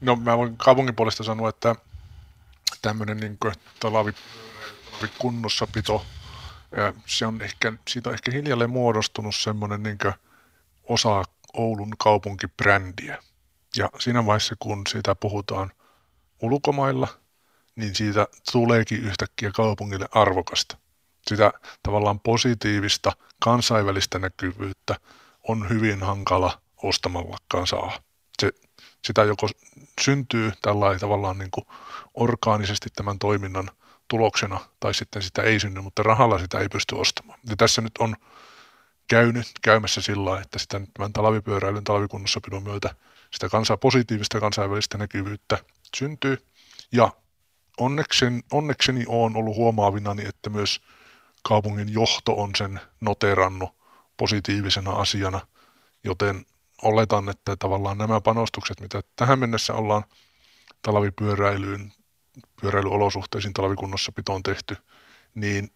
No mä voin kaupungin puolesta sanoa, että tämmöinen niin talavi, kunnossapito, ja se on ehkä, siitä on ehkä hiljalleen muodostunut semmoinen niin osa Oulun kaupunkibrändiä. Ja siinä vaiheessa, kun siitä puhutaan ulkomailla, niin siitä tuleekin yhtäkkiä kaupungille arvokasta. Sitä tavallaan positiivista kansainvälistä näkyvyyttä on hyvin hankala ostamallakaan saa. Se, sitä joko syntyy tällä tavallaan niin kuin orgaanisesti tämän toiminnan tuloksena, tai sitten sitä ei synny, mutta rahalla sitä ei pysty ostamaan. Ja tässä nyt on käynyt käymässä sillä että sitä tämän talvipyöräilyn talvikunnossapidon myötä sitä kansaa positiivista kansainvälistä näkyvyyttä syntyy. Ja onneksen, onnekseni on ollut huomaavinani, että myös kaupungin johto on sen noterannut positiivisena asiana, joten oletan, että tavallaan nämä panostukset, mitä tähän mennessä ollaan talvipyöräilyyn, pyöräilyolosuhteisiin talvikunnossapitoon tehty, niin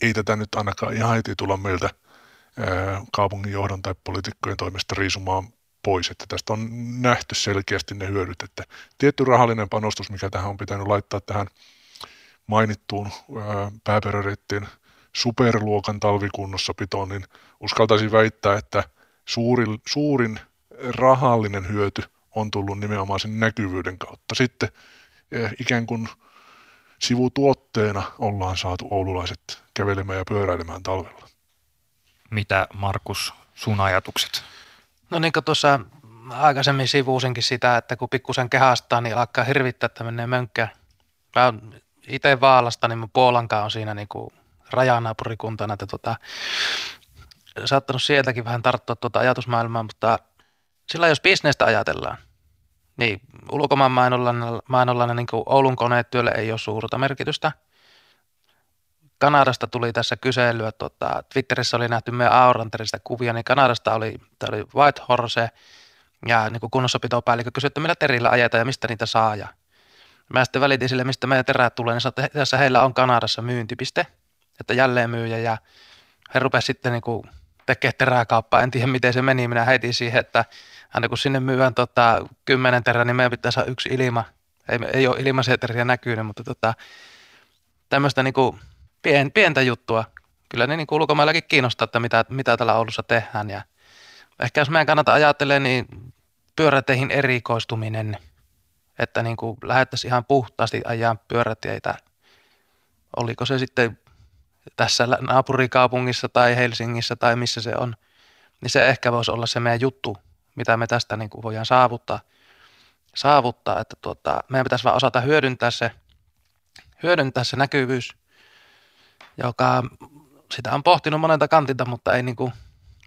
ei tätä nyt ainakaan ihan heti tulla meiltä kaupungin johdon tai poliitikkojen toimesta riisumaan pois, että tästä on nähty selkeästi ne hyödyt, että tietty rahallinen panostus, mikä tähän on pitänyt laittaa tähän mainittuun pääperäreittien superluokan talvikunnossapitoon, niin uskaltaisin väittää, että suurin, suurin rahallinen hyöty on tullut nimenomaan sen näkyvyyden kautta. Sitten ikään kuin sivutuotteena ollaan saatu oululaiset kävelemään ja pyöräilemään talvella. Mitä Markus, sun ajatukset? No niin kuin tuossa aikaisemmin sivuusinkin sitä, että kun pikkusen kehastaa, niin alkaa hirvittää, että menee mönkkä. Mä oon itse Vaalasta, niin mun Puolankaan on siinä niin kuin rajanaapurikuntana, että tota, saattanut sieltäkin vähän tarttua tuota ajatusmaailmaa, mutta sillä jos bisnestä ajatellaan, niin ulkomaan mainollana niin Oulun koneetyölle ei ole suurta merkitystä. Kanadasta tuli tässä kyselyä, tota, Twitterissä oli nähty meidän Auranterista kuvia, niin Kanadasta oli, oli White Horse ja niin kuin kunnossapitopäällikkö kysyi, että millä terillä ajetaan ja mistä niitä saa. Ja mä sitten välitin sille, mistä meidän terät tulee, niin sanoin, että tässä heillä on Kanadassa myyntipiste, että jälleen myyjä ja he rupesivat sitten niin kuin tekemään teräkauppaa. En tiedä, miten se meni. Minä heitin siihen, että aina kun sinne myydään tota, kymmenen terää, niin meidän pitää saada yksi ilma. Ei, ei ole ilmaisia teriä näkynyt, mutta tota, tämmöistä kuin pien, pientä juttua. Kyllä ne niin kuin ulkomaillakin kiinnostaa, että mitä, mitä täällä Oulussa tehdään. Ja ehkä jos meidän kannata ajatella, niin pyöräteihin erikoistuminen, että niin kuin lähdettäisiin ihan puhtaasti ajaa pyöräteitä. Oliko se sitten tässä naapurikaupungissa tai Helsingissä tai missä se on, niin se ehkä voisi olla se meidän juttu, mitä me tästä niin kuin voidaan saavuttaa. saavuttaa että tuota, meidän pitäisi vaan osata hyödyntää se, hyödyntää se näkyvyys, joka sitä on pohtinut monelta kantilta, mutta ei niin kuin,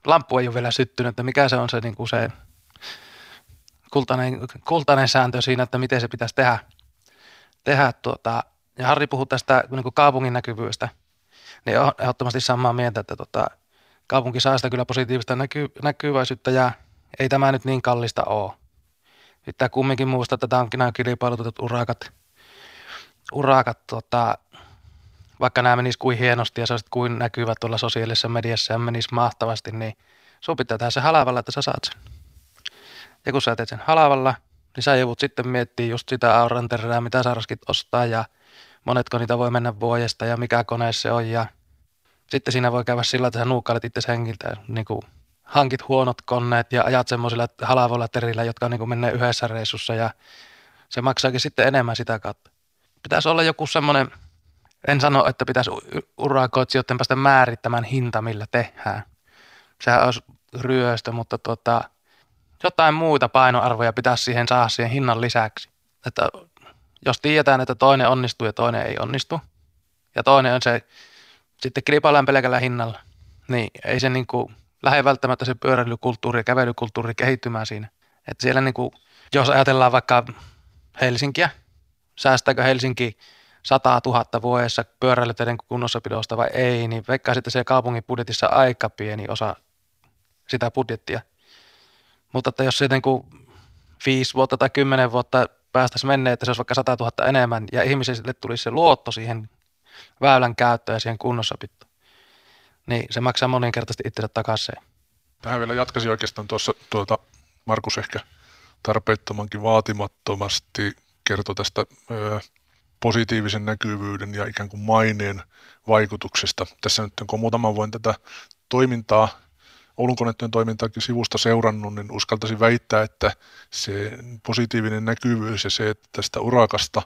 lamppu ei ole vielä syttynyt, että mikä se on se, niin kuin se kultainen, kultainen sääntö siinä, että miten se pitäisi tehdä. tehdä tuota. Ja Harri puhui tästä niin kuin kaupungin näkyvyydestä – niin on ehdottomasti samaa mieltä, että tota, kaupunki saa sitä kyllä positiivista näky, näkyväisyyttä ja ei tämä nyt niin kallista ole. Pitää kumminkin muistaa, että tämä onkin nämä kilpailutetut urakat, urakat tota, vaikka nämä menis kuin hienosti ja se olisi kuin näkyvät tuolla sosiaalisessa mediassa ja menis mahtavasti, niin sun pitää tehdä se halavalla, että sä saat sen. Ja kun sä teet sen halavalla, niin sä joudut sitten miettimään just sitä auranterää, mitä sä ostaa ja monetko niitä voi mennä vuodesta ja mikä kone se on ja sitten siinä voi käydä sillä, että sä nuukkailet itse hengiltä, niin kuin hankit huonot koneet ja ajat semmoisilla halavoilla terillä, jotka niin kuin menee yhdessä reissussa ja se maksaakin sitten enemmän sitä kautta. Pitäisi olla joku semmoinen, en sano, että pitäisi urakoitsijoiden päästä määrittämään hinta, millä tehdään. Sehän olisi ryöstö, mutta tota, jotain muita painoarvoja pitäisi siihen saada siihen hinnan lisäksi. Että jos tiedetään, että toinen onnistuu ja toinen ei onnistu, ja toinen on se, sitten kilpaillaan pelkällä hinnalla, niin ei se niin kuin lähde välttämättä se pyöräilykulttuuri ja kävelykulttuuri kehittymään siinä. Että siellä niin kuin, jos ajatellaan vaikka Helsinkiä, säästääkö Helsinki 100 000 vuodessa pyöräilyteiden kunnossapidosta vai ei, niin vaikka sitten se kaupungin budjetissa aika pieni osa sitä budjettia. Mutta että jos se niin kuin 5 vuotta tai 10 vuotta päästäisiin menneen, että se olisi vaikka 100 000 enemmän ja ihmisille tulisi se luotto siihen väylän käyttöön ja siihen kunnossapitoon. Niin se maksaa moninkertaisesti itsensä takaisin. Tähän vielä jatkaisin oikeastaan tuossa tuota, Markus ehkä tarpeettomankin vaatimattomasti kertoi tästä ö, positiivisen näkyvyyden ja ikään kuin maineen vaikutuksesta. Tässä nyt kun muutaman vuoden tätä toimintaa, Oulun konetyön toimintaakin sivusta seurannut, niin uskaltaisin väittää, että se positiivinen näkyvyys ja se, että tästä urakasta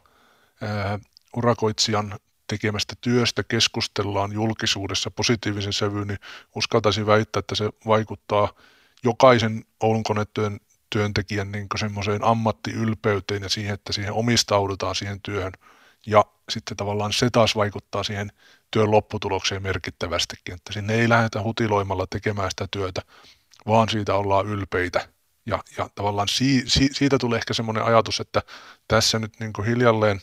ää, urakoitsijan tekemästä työstä keskustellaan julkisuudessa positiivisen sävyyn, niin uskaltaisin väittää, että se vaikuttaa jokaisen Oulun konetyön työntekijän niin semmoiseen ammattiylpeyteen ja siihen, että siihen omistaudutaan siihen työhön. Ja sitten tavallaan se taas vaikuttaa siihen työn lopputulokseen merkittävästikin, että sinne ei lähdetä hutiloimalla tekemään sitä työtä, vaan siitä ollaan ylpeitä. Ja, ja tavallaan si, si, siitä tulee ehkä semmoinen ajatus, että tässä nyt niin hiljalleen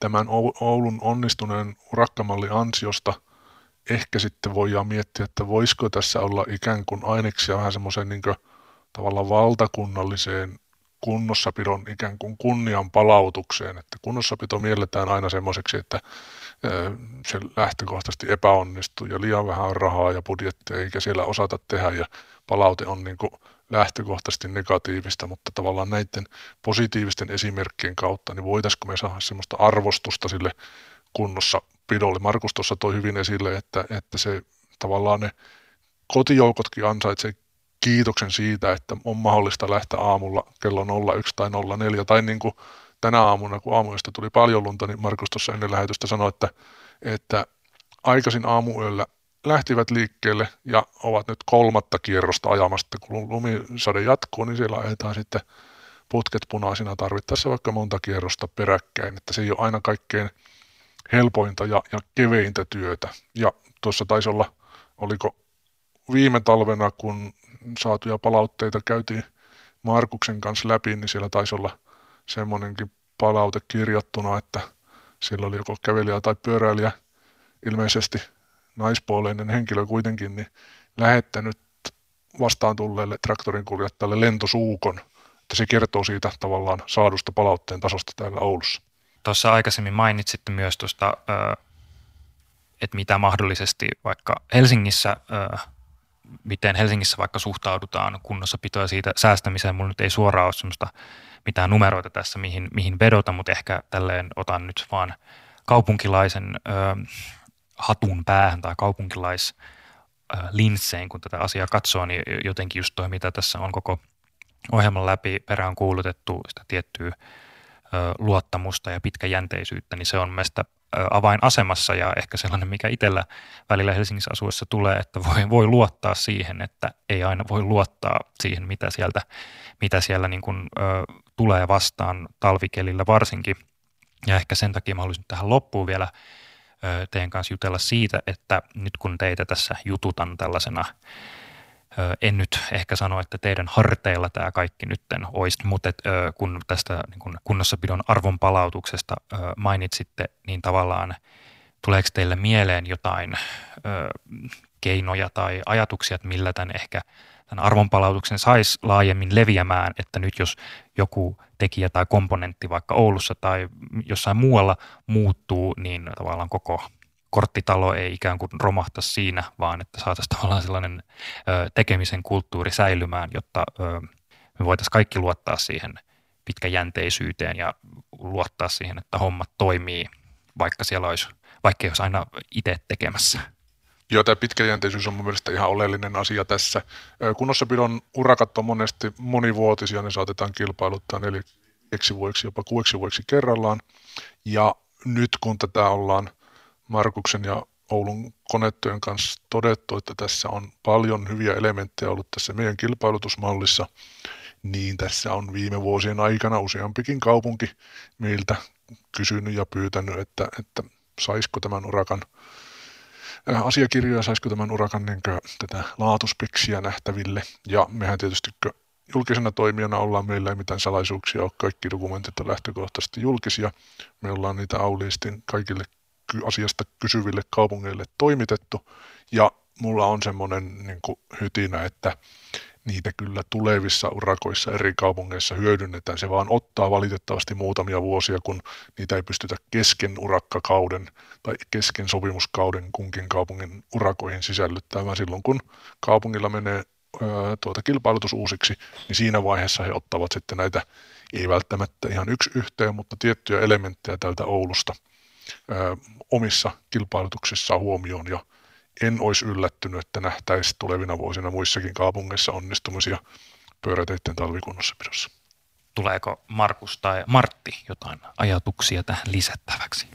tämän Oulun onnistuneen urakkamallin ansiosta ehkä sitten voidaan miettiä, että voisiko tässä olla ikään kuin aineksia vähän semmoisen niin tavallaan valtakunnalliseen kunnossapidon ikään kuin kunnian palautukseen, että kunnossapito mielletään aina semmoiseksi, että se lähtökohtaisesti epäonnistuu ja liian vähän on rahaa ja budjettia eikä siellä osata tehdä ja palaute on niin kuin lähtökohtaisesti negatiivista, mutta tavallaan näiden positiivisten esimerkkien kautta, niin voitaisiko me saada semmoista arvostusta sille kunnossa pidolle. Markus tuossa toi hyvin esille, että, että se tavallaan ne kotijoukotkin ansaitsee kiitoksen siitä, että on mahdollista lähteä aamulla kello 01 tai 04 tai niin kuin tänä aamuna, kun aamuyöstä tuli paljon lunta, niin Markus tuossa ennen lähetystä sanoi, että, että aikaisin aamuyöllä lähtivät liikkeelle ja ovat nyt kolmatta kierrosta ajamasta. Kun lumisade jatkuu, niin siellä ajetaan sitten putket punaisina tarvittaessa vaikka monta kierrosta peräkkäin, että se ei ole aina kaikkein helpointa ja, ja keveintä työtä. Ja tuossa taisi olla, oliko viime talvena, kun saatuja palautteita käytiin Markuksen kanssa läpi, niin siellä taisi olla semmoinenkin palaute kirjattuna, että siellä oli joko kävelijä tai pyöräilijä ilmeisesti naispuoleinen henkilö kuitenkin, niin lähettänyt vastaan tulleelle traktorin kuljettajalle lentosuukon, että se kertoo siitä tavallaan saadusta palautteen tasosta täällä Oulussa. Tuossa aikaisemmin mainitsitte myös tuosta, että mitä mahdollisesti vaikka Helsingissä miten Helsingissä vaikka suhtaudutaan kunnossapitoa siitä säästämiseen. Mulla nyt ei suoraan ole semmoista mitään numeroita tässä, mihin, mihin vedota, mutta ehkä tälleen otan nyt vaan kaupunkilaisen ö, hatun päähän tai kaupunkilais linsseen, kun tätä asiaa katsoo, niin jotenkin just toi, mitä tässä on koko ohjelman läpi perään kuulutettu sitä tiettyä luottamusta ja pitkäjänteisyyttä, niin se on mielestäni avainasemassa ja ehkä sellainen, mikä itsellä välillä Helsingissä asuessa tulee, että voi, voi luottaa siihen, että ei aina voi luottaa siihen, mitä, sieltä, mitä siellä niin kuin, ö, tulee vastaan talvikelillä varsinkin. Ja ehkä sen takia mä haluaisin tähän loppuun vielä ö, teidän kanssa jutella siitä, että nyt kun teitä tässä jututan tällaisena en nyt ehkä sano, että teidän harteilla tämä kaikki nytten olisi, mutta et, kun tästä niin kun kunnossapidon arvon palautuksesta mainitsitte, niin tavallaan tuleeko teille mieleen jotain keinoja tai ajatuksia, että millä tämän ehkä tämän arvonpalautuksen saisi laajemmin leviämään, että nyt jos joku tekijä tai komponentti vaikka Oulussa tai jossain muualla muuttuu, niin tavallaan koko korttitalo ei ikään kuin romahta siinä, vaan että saataisiin tavallaan sellainen ö, tekemisen kulttuuri säilymään, jotta ö, me voitaisiin kaikki luottaa siihen pitkäjänteisyyteen ja luottaa siihen, että hommat toimii, vaikka siellä olisi, vaikka ei olisi aina itse tekemässä. Joo, tämä pitkäjänteisyys on mun mielestä ihan oleellinen asia tässä. Kunnossapidon urakat on monesti monivuotisia, ne saatetaan kilpailuttaa neljäksi vuodeksi, jopa kuudeksi vuodeksi kerrallaan. Ja nyt kun tätä ollaan Markuksen ja Oulun konetyön kanssa todettu, että tässä on paljon hyviä elementtejä ollut tässä meidän kilpailutusmallissa, niin tässä on viime vuosien aikana useampikin kaupunki meiltä kysynyt ja pyytänyt, että, että saisiko tämän urakan äh, asiakirjoja, saisiko tämän urakan niin kuin, tätä laatuspeksiä nähtäville. Ja mehän tietysti julkisena toimijana ollaan, meillä ei mitään salaisuuksia ole, kaikki dokumentit on lähtökohtaisesti julkisia. Me ollaan niitä auliistin kaikille asiasta kysyville kaupungeille toimitettu. Ja mulla on semmoinen niin hytinä, että niitä kyllä tulevissa urakoissa eri kaupungeissa hyödynnetään. Se vaan ottaa valitettavasti muutamia vuosia, kun niitä ei pystytä kesken urakkakauden tai kesken sopimuskauden kunkin kaupungin urakoihin sisällyttämään. Silloin kun kaupungilla menee tuota kilpailutus uusiksi, niin siinä vaiheessa he ottavat sitten näitä, ei välttämättä ihan yksi yhteen, mutta tiettyjä elementtejä tältä Oulusta ö, omissa kilpailutuksissaan huomioon ja en olisi yllättynyt, että nähtäisi tulevina vuosina muissakin kaupungeissa onnistumisia pyöräteiden talvikunnossapidossa. Tuleeko Markus tai Martti jotain ajatuksia tähän lisättäväksi?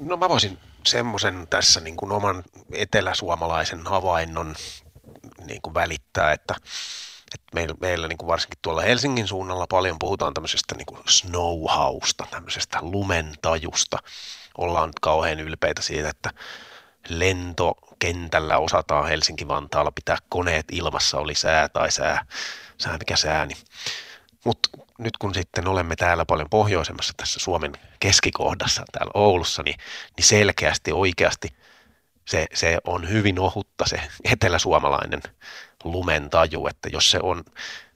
No mä voisin semmoisen tässä niin kuin oman eteläsuomalaisen havainnon niin kuin välittää, että, että meillä, meillä niin kuin varsinkin tuolla Helsingin suunnalla paljon puhutaan tämmöisestä niin kuin snowhausta, tämmöisestä lumentajusta. Ollaan kauhean ylpeitä siitä, että lentokentällä osataan Helsinki-Vantaalla pitää koneet ilmassa, oli sää tai sää, sää mikä sää. Niin. Mutta nyt kun sitten olemme täällä paljon pohjoisemmassa tässä Suomen keskikohdassa täällä Oulussa, niin, niin selkeästi oikeasti se, se on hyvin ohutta se eteläsuomalainen lumentaju, että jos se on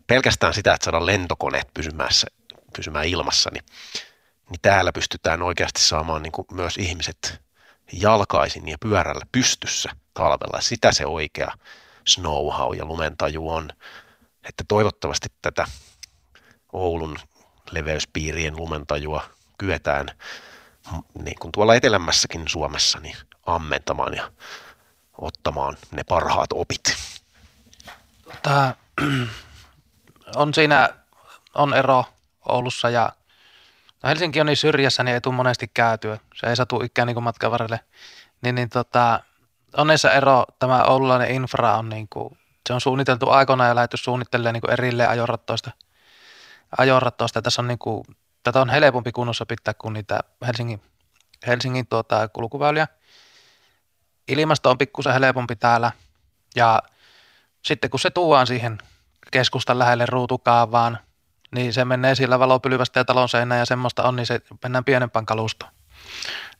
pelkästään sitä, että saadaan lentokoneet pysymässä, pysymään ilmassa, niin, niin täällä pystytään oikeasti saamaan niin kuin myös ihmiset jalkaisin ja pyörällä pystyssä talvella. Sitä se oikea snowhow ja lumentaju on. Että toivottavasti tätä Oulun leveyspiirien lumentajua kyetään niin kuin tuolla etelämmässäkin Suomessa niin ammentamaan ja ottamaan ne parhaat opit. Tämä on siinä on ero Oulussa ja no Helsinki on niin syrjässä, niin ei tule monesti käytyä. Se ei satu ikään niin matkan varrelle. Niin, niin tota, onnessa ero, tämä oululainen infra on niin kuin, se on suunniteltu aikoinaan ja lähetty suunnittelemaan niin erilleen ajorattoista. ajorattoista. Tässä on niin kuin, tätä on helpompi kunnossa pitää kuin niitä Helsingin, Helsingin tuota, kulkuväyliä. Ilmasto on pikkusen helpompi täällä ja sitten kun se tuodaan siihen keskustan lähelle ruutukaavaan, niin se menee sillä valopylvästä ja talon seinään ja semmoista on, niin se mennään pienempään kalustoon.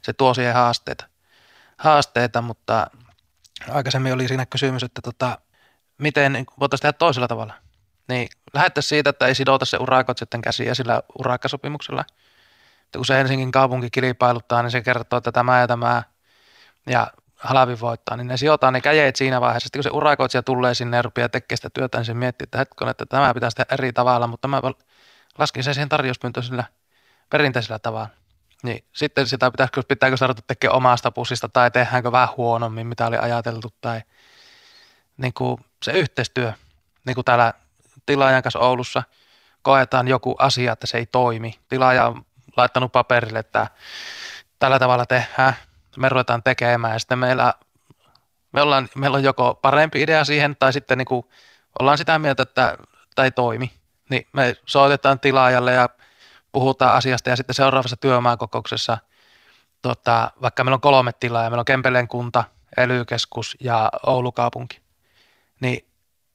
Se tuo siihen haasteita, haasteita mutta aikaisemmin oli siinä kysymys, että tota, miten voitaisiin tehdä toisella tavalla. Niin lähettäisiin siitä, että ei sidota se urakot sitten käsiä sillä urakkasopimuksella. Että kun se Helsingin kaupunki kilpailuttaa, niin se kertoo, että tämä ja tämä ja halvi voittaa, niin ne sijoittaa ne käjeet siinä vaiheessa. Sitten kun se urakoitsija tulee sinne ja rupeaa tekemään sitä työtä, niin se miettii, että hetkon, että tämä pitäisi tehdä eri tavalla, mutta mä laskin sen siihen tarjouspyyntöön sillä perinteisellä tavalla. Niin sitten sitä pitäisikö, pitääkö saada tekemään omasta pussista tai tehdäänkö vähän huonommin, mitä oli ajateltu tai niin kuin se yhteistyö, niin kuin täällä tilaajan kanssa Oulussa koetaan joku asia, että se ei toimi. Tilaaja on laittanut paperille, että tällä tavalla tehdään, me ruvetaan tekemään ja sitten meillä, me ollaan, meillä on joko parempi idea siihen tai sitten niin kuin ollaan sitä mieltä, että ei toimi. Niin me soitetaan tilaajalle ja puhutaan asiasta ja sitten seuraavassa työmaakokouksessa, tota, vaikka meillä on kolme tilaa ja meillä on Kempeleen kunta, ely ja Oulu kaupunki, niin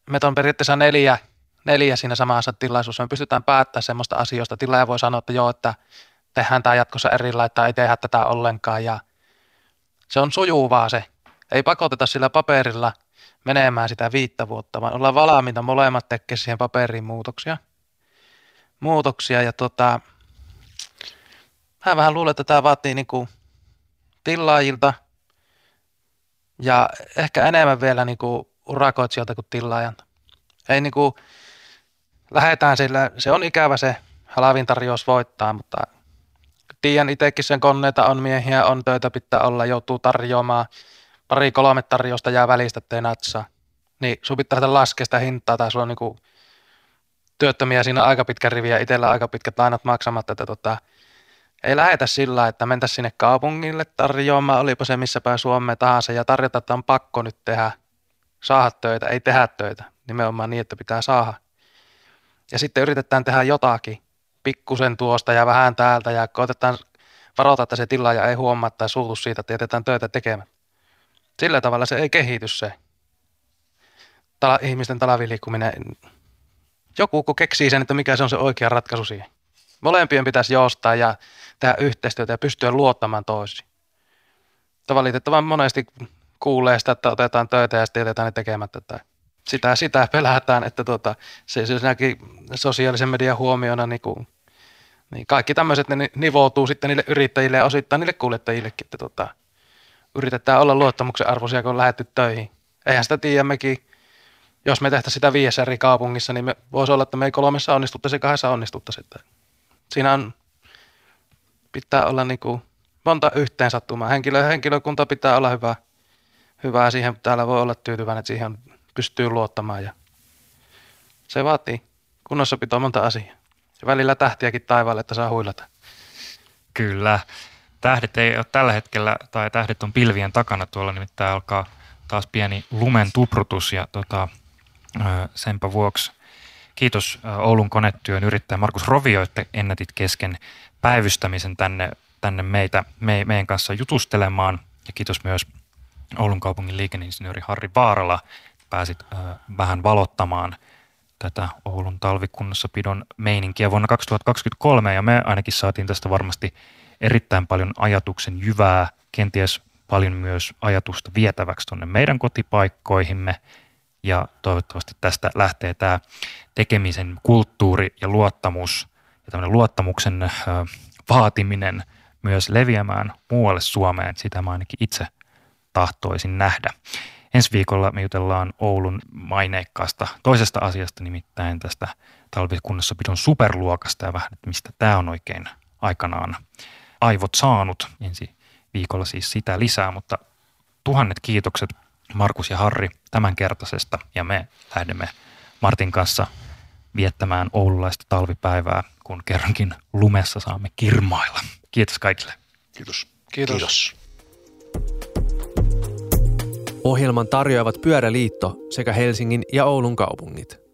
me on periaatteessa neljä, neljä siinä samassa tilaisuudessa. Me pystytään päättämään semmoista asioista. Tilaaja voi sanoa, että joo, että tehdään tämä jatkossa eri tai ei tehdä tätä ollenkaan ja se on sujuvaa se. Ei pakoteta sillä paperilla menemään sitä viittä vuotta, vaan ollaan valmiita molemmat tekemään siihen paperiin muutoksia. Muutoksia ja tota, mä vähän luulen, että tämä vaatii niinku tilaajilta ja ehkä enemmän vielä niinku urakoitsijalta kuin tilaajalta. Ei niinku, lähetään sillä, se on ikävä se halavin tarjous voittaa, mutta tiedän itsekin sen koneita on miehiä, on töitä pitää olla, joutuu tarjoamaan. Pari kolme tarjousta jää välistä, ettei natsaa. Niin sun pitää laskea sitä hintaa tai sulla on niinku työttömiä siinä aika pitkä rivi ja itsellä aika pitkät lainat maksamatta, että tota, ei lähetä sillä, että mentäisiin sinne kaupungille tarjoamaan, olipa se missä päin Suomeen tahansa ja tarjota, että on pakko nyt tehdä, saada töitä, ei tehdä töitä, nimenomaan niin, että pitää saada. Ja sitten yritetään tehdä jotakin, pikkusen tuosta ja vähän täältä ja koitetaan varoita, että se tilaaja ei huomaa tai suutu siitä, että jätetään töitä tekemään. Sillä tavalla se ei kehity se tala, ihmisten talaviliikkuminen. Joku kun keksii sen, että mikä se on se oikea ratkaisu siihen. Molempien pitäisi joustaa ja tehdä yhteistyötä ja pystyä luottamaan toisiin. Valitettavan monesti kuulee sitä, että otetaan töitä ja sitten jätetään ne tekemättä tai sitä, sitä pelätään, että tuota, se näki sosiaalisen median huomiona niin kuin, niin kaikki tämmöiset ne nivoutuu sitten niille yrittäjille ja osittain niille kuljettajillekin, että tuota, yritetään olla luottamuksen arvoisia, kun on lähdetty töihin. Eihän sitä tiedä mekin, jos me tehtäisiin sitä viidessä eri kaupungissa, niin me voisi olla, että me ei kolmessa onnistuttaisi ja kahdessa onnistuttaisi. Siinä on, pitää olla niin kuin monta yhteen sattumaa. Henkilö, henkilökunta pitää olla hyvä, hyvää siihen, täällä voi olla tyytyväinen, että siihen pystyy luottamaan ja se vaatii kunnossapitoa monta asiaa. Ja välillä tähtiäkin taivaalle, että saa huilata. Kyllä. Tähdet ei ole tällä hetkellä, tai tähdet on pilvien takana tuolla, nimittäin alkaa taas pieni lumen tuprutus ja tota, senpä vuoksi kiitos Oulun konetyön yrittäjä Markus Rovio, että ennätit kesken päivystämisen tänne, tänne meitä, me, meidän kanssa jutustelemaan. Ja kiitos myös Oulun kaupungin liikenneinsinööri Harri Vaarala, pääsit äh, vähän valottamaan tätä Oulun talvikunnossapidon meininkiä vuonna 2023 ja me ainakin saatiin tästä varmasti erittäin paljon ajatuksen jyvää, kenties paljon myös ajatusta vietäväksi tuonne meidän kotipaikkoihimme ja toivottavasti tästä lähtee tämä tekemisen kulttuuri ja luottamus ja tämmöinen luottamuksen vaatiminen myös leviämään muualle Suomeen. Sitä mä ainakin itse tahtoisin nähdä. Ensi viikolla me jutellaan Oulun maineikkaasta toisesta asiasta, nimittäin tästä talvikunnossapidon superluokasta ja vähän, että mistä tämä on oikein aikanaan aivot saanut. Ensi viikolla siis sitä lisää, mutta tuhannet kiitokset Markus ja Harri tämänkertaisesta ja me lähdemme Martin kanssa viettämään oululaista talvipäivää, kun kerrankin lumessa saamme kirmailla. Kiitos kaikille. Kiitos. Kiitos. Kiitos. Ohjelman tarjoavat Pyöräliitto sekä Helsingin ja Oulun kaupungit.